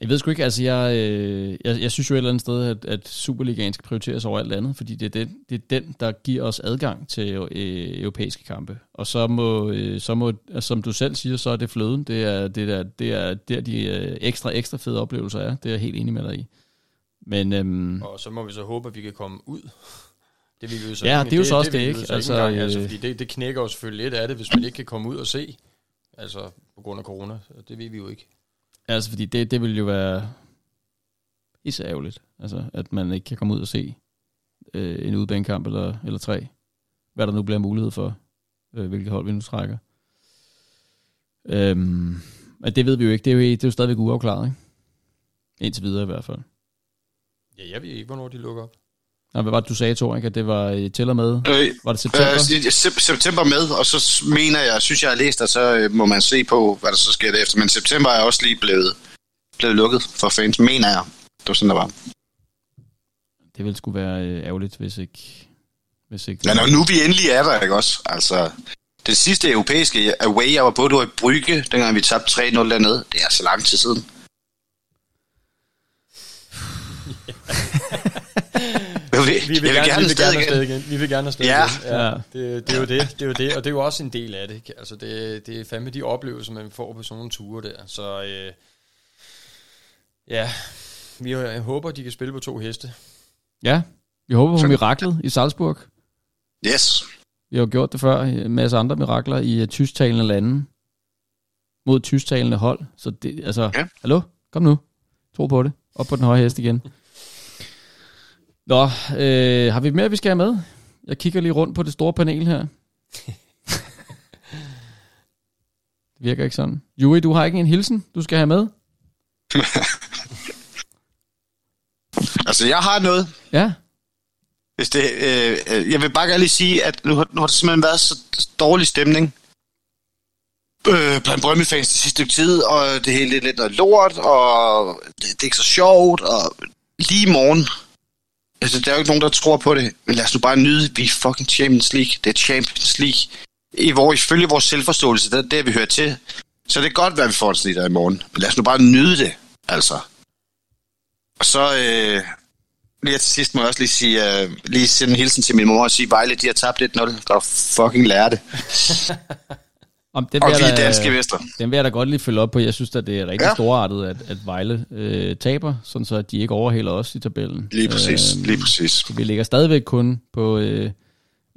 jeg ved sgu ikke, altså jeg, øh, jeg, jeg synes jo et eller andet sted, at, at Superligaen skal prioriteres over alt andet, fordi det er, den, det er den, der giver os adgang til øh, europæiske kampe. Og så må, øh, så må altså, som du selv siger, så er det fløden. Det er, det der, det er der, de øh, ekstra, ekstra fede oplevelser er. Det er jeg helt enig med dig i. Men, øhm, og så må vi så håbe, at vi kan komme ud det vil vi jo så ja, det er jo så også det, det ikke. Altså, ikke engang, altså, fordi det, det knækker jo selvfølgelig lidt af det, hvis man ikke kan komme ud og se, altså på grund af corona. Det ved vi jo ikke. Altså, fordi det, det vil jo være især ærgerligt, altså, at man ikke kan komme ud og se øh, en udbanekamp eller, eller tre. Hvad der nu bliver mulighed for, øh, hvilket hold vi nu trækker. Øhm, men det ved vi jo ikke. Det er jo, det er jo stadigvæk uafklaret, ikke? Indtil videre i hvert fald. Ja, jeg ved ikke, hvornår de lukker op. Nå, hvad var det, du sagde, Thor, ikke? At det var til og med? Øh, var det september? Øh, september med, og så mener jeg, synes jeg har læst, og så øh, må man se på, hvad der så sker efter. Men september er også lige blevet, blevet lukket for fans, mener jeg. Det var sådan, der var. Det ville sgu være øh, ærgerligt, hvis ikke, Hvis ikke Ja, når nu vi endelig er der, ikke også? Altså, det sidste europæiske away, jeg var på, det var i Brygge, dengang vi tabte 3-0 dernede. Det er så lang tid siden. Vil, Vi vil, jeg gerne, vi vil gerne igen. afsted igen. Vi vil gerne afsted Ja. igen. Ja, det, det, er jo det, det er jo det, og det er jo også en del af det. ikke? Altså, det, det er fandme de oplevelser, man får på sådan nogle ture der. Så øh, ja, vi jeg håber, de kan spille på to heste. Ja, vi håber på Så- miraklet i Salzburg. Yes. Vi har jo gjort det før, en masse andre mirakler i uh, tysktalende lande mod tysktalende hold. Så det, altså, Ja. hallo, kom nu. Tro på det. Op på den høje hest igen. Nå, øh, har vi mere, vi skal have med? Jeg kigger lige rundt på det store panel her. det virker ikke sådan. Juri, du har ikke en hilsen, du skal have med? Altså, jeg har noget. Ja, Hvis det, øh, jeg vil bare gerne lige sige, at nu har, nu har det simpelthen været så dårlig stemning øh, blandt Brøndby-fans det sidste stykke tid, og det hele er lidt noget lort, og det, det er ikke så sjovt, og lige i morgen, altså der er jo ikke nogen, der tror på det, men lad os nu bare nyde, vi er fucking Champions League, det er Champions League. I hvor, ifølge vores selvforståelse, det er det, vi hører til. Så det er godt, hvad vi får sådan der i morgen, men lad os nu bare nyde det, altså. Og så, øh, Lige til sidst må jeg også lige, sige, øh, lige sende en hilsen til min mor og sige, Vejle, de har tabt 1-0. Der fucking lære det. om den Og vil vi jeg er da- danske mestre. Den vil jeg da godt lige følge op på. Jeg synes at det er rigtig ja. Storartet, at, at Vejle øh, taber, sådan så at de ikke overhælder os i tabellen. Lige præcis, Øhm, lige præcis. Så vi ligger stadigvæk kun på øh,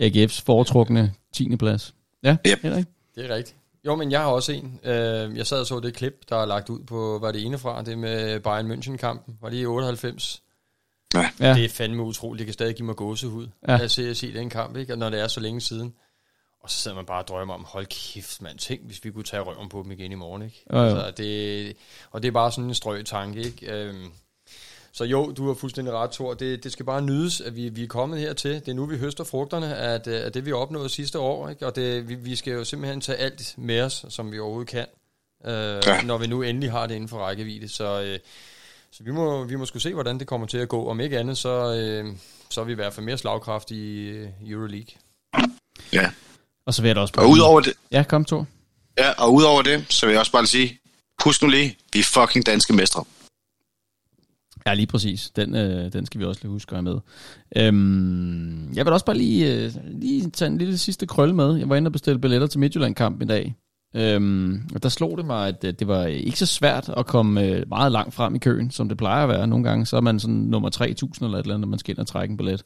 AGF's foretrukne 10. plads. Ja, Yep. Henrik? Det er rigtigt. Jo, men jeg har også en. Øh, jeg sad og så det klip, der er lagt ud på, var det ene fra, det med Bayern München-kampen. Var det i 98? Ja. Det er fandme utroligt. Det kan stadig give mig gåsehud. Ja. Ja. At se, at se den kamp, ikke? Og når det er så længe siden. Og så sidder man bare og drømmer om, hold kæft, mand. Tænk, hvis vi kunne tage røven på dem igen i morgen, ikke? Jo, jo. Altså, det, og det er bare sådan en strøg tanke, ikke? Øhm, så jo, du har fuldstændig ret, Thor. Det, det skal bare nydes, at vi, vi er kommet hertil. Det er nu, vi høster frugterne af, det- af det, vi opnåede sidste år. Ikke? Og det, vi, vi skal jo simpelthen tage alt med os, som vi overhovedet kan, øh, Ja. når vi nu endelig har det inden for rækkevidde. Så, øh, så vi må, vi må sgu se, hvordan det kommer til at gå. Om ikke andet, så, øh, så er vi i hvert fald mere slagkraft i Euroleague. Ja. Og så vil jeg da også Og udover det, Ja, kom to. ja, og udover det, så vil jeg også bare sige, husk nu lige, vi er fucking danske mestre. Ja, lige præcis. Den, øh, den skal vi også lige huske at have med. Øhm, jeg vil også bare lige, øh, lige tage en lille sidste krølle med. Jeg var inde og bestille billetter til Midtjylland-kampen i dag. Øhm, og der slog det mig, at øh, det var ikke så svært at komme øh, meget langt frem i køen, som det plejer at være. Nogle gange så er man sådan nummer 3000 eller et eller andet, når man skal ind og trække en billet.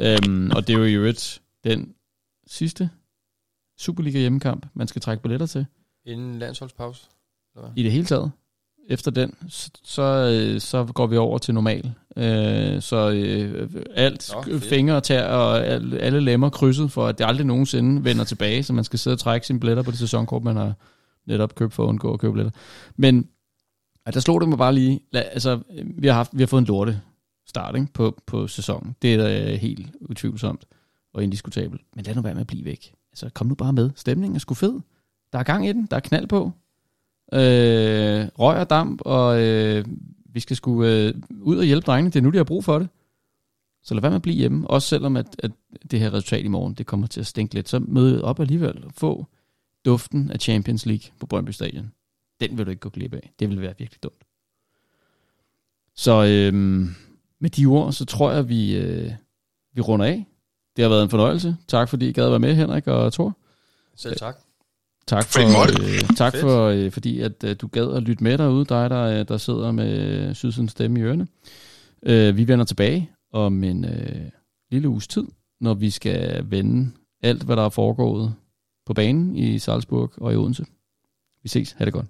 Øhm, og det er jo i øvrigt den sidste Superliga hjemmekamp, man skal trække billetter til. Inden landsholdspause. I det hele taget. Efter den, så, så, øh, går vi over til normal. Øh, så øh, alt, Nå, fingre og tær og alle, alle lemmer krydset, for at det aldrig nogensinde vender tilbage, så man skal sidde og trække sine billetter på det sæsonkort, man har netop købt for at undgå at købe billetter. Men at der slog det mig bare lige, lad, altså, vi har, haft, vi har fået en lorte start ikke, på, på sæsonen. Det er da helt utvivlsomt og indiskutabelt. Men lad nu være med at blive væk. Så kom nu bare med. Stemningen er sgu fed. Der er gang i den. Der er knald på. Øh, røg og damp, og øh, vi skal sgu øh, ud og hjælpe drengene. Det er nu, de har brug for det. Så lad være med at blive hjemme. Også selvom at, at det her resultat i morgen, det kommer til at stinke lidt. Så møde op alligevel og få duften af Champions League på Brøndby Stadion. Den vil du ikke gå glip af. Det vil være virkelig dumt. Så øh, med de ord, så tror jeg, vi, øh, vi runder af. Det har været en fornøjelse. Tak fordi I gad at være med, Henrik og Thor. Selv tak. Tak for, øh, tak Fedt. for øh, fordi at øh, du gad at lytte med derude, dig der, øh, der sidder med Sydsens stemme i ørene. Øh, vi vender tilbage om en øh, lille uges tid, når vi skal vende alt, hvad der er foregået på banen i Salzburg og i Odense. Vi ses. Ha' det godt.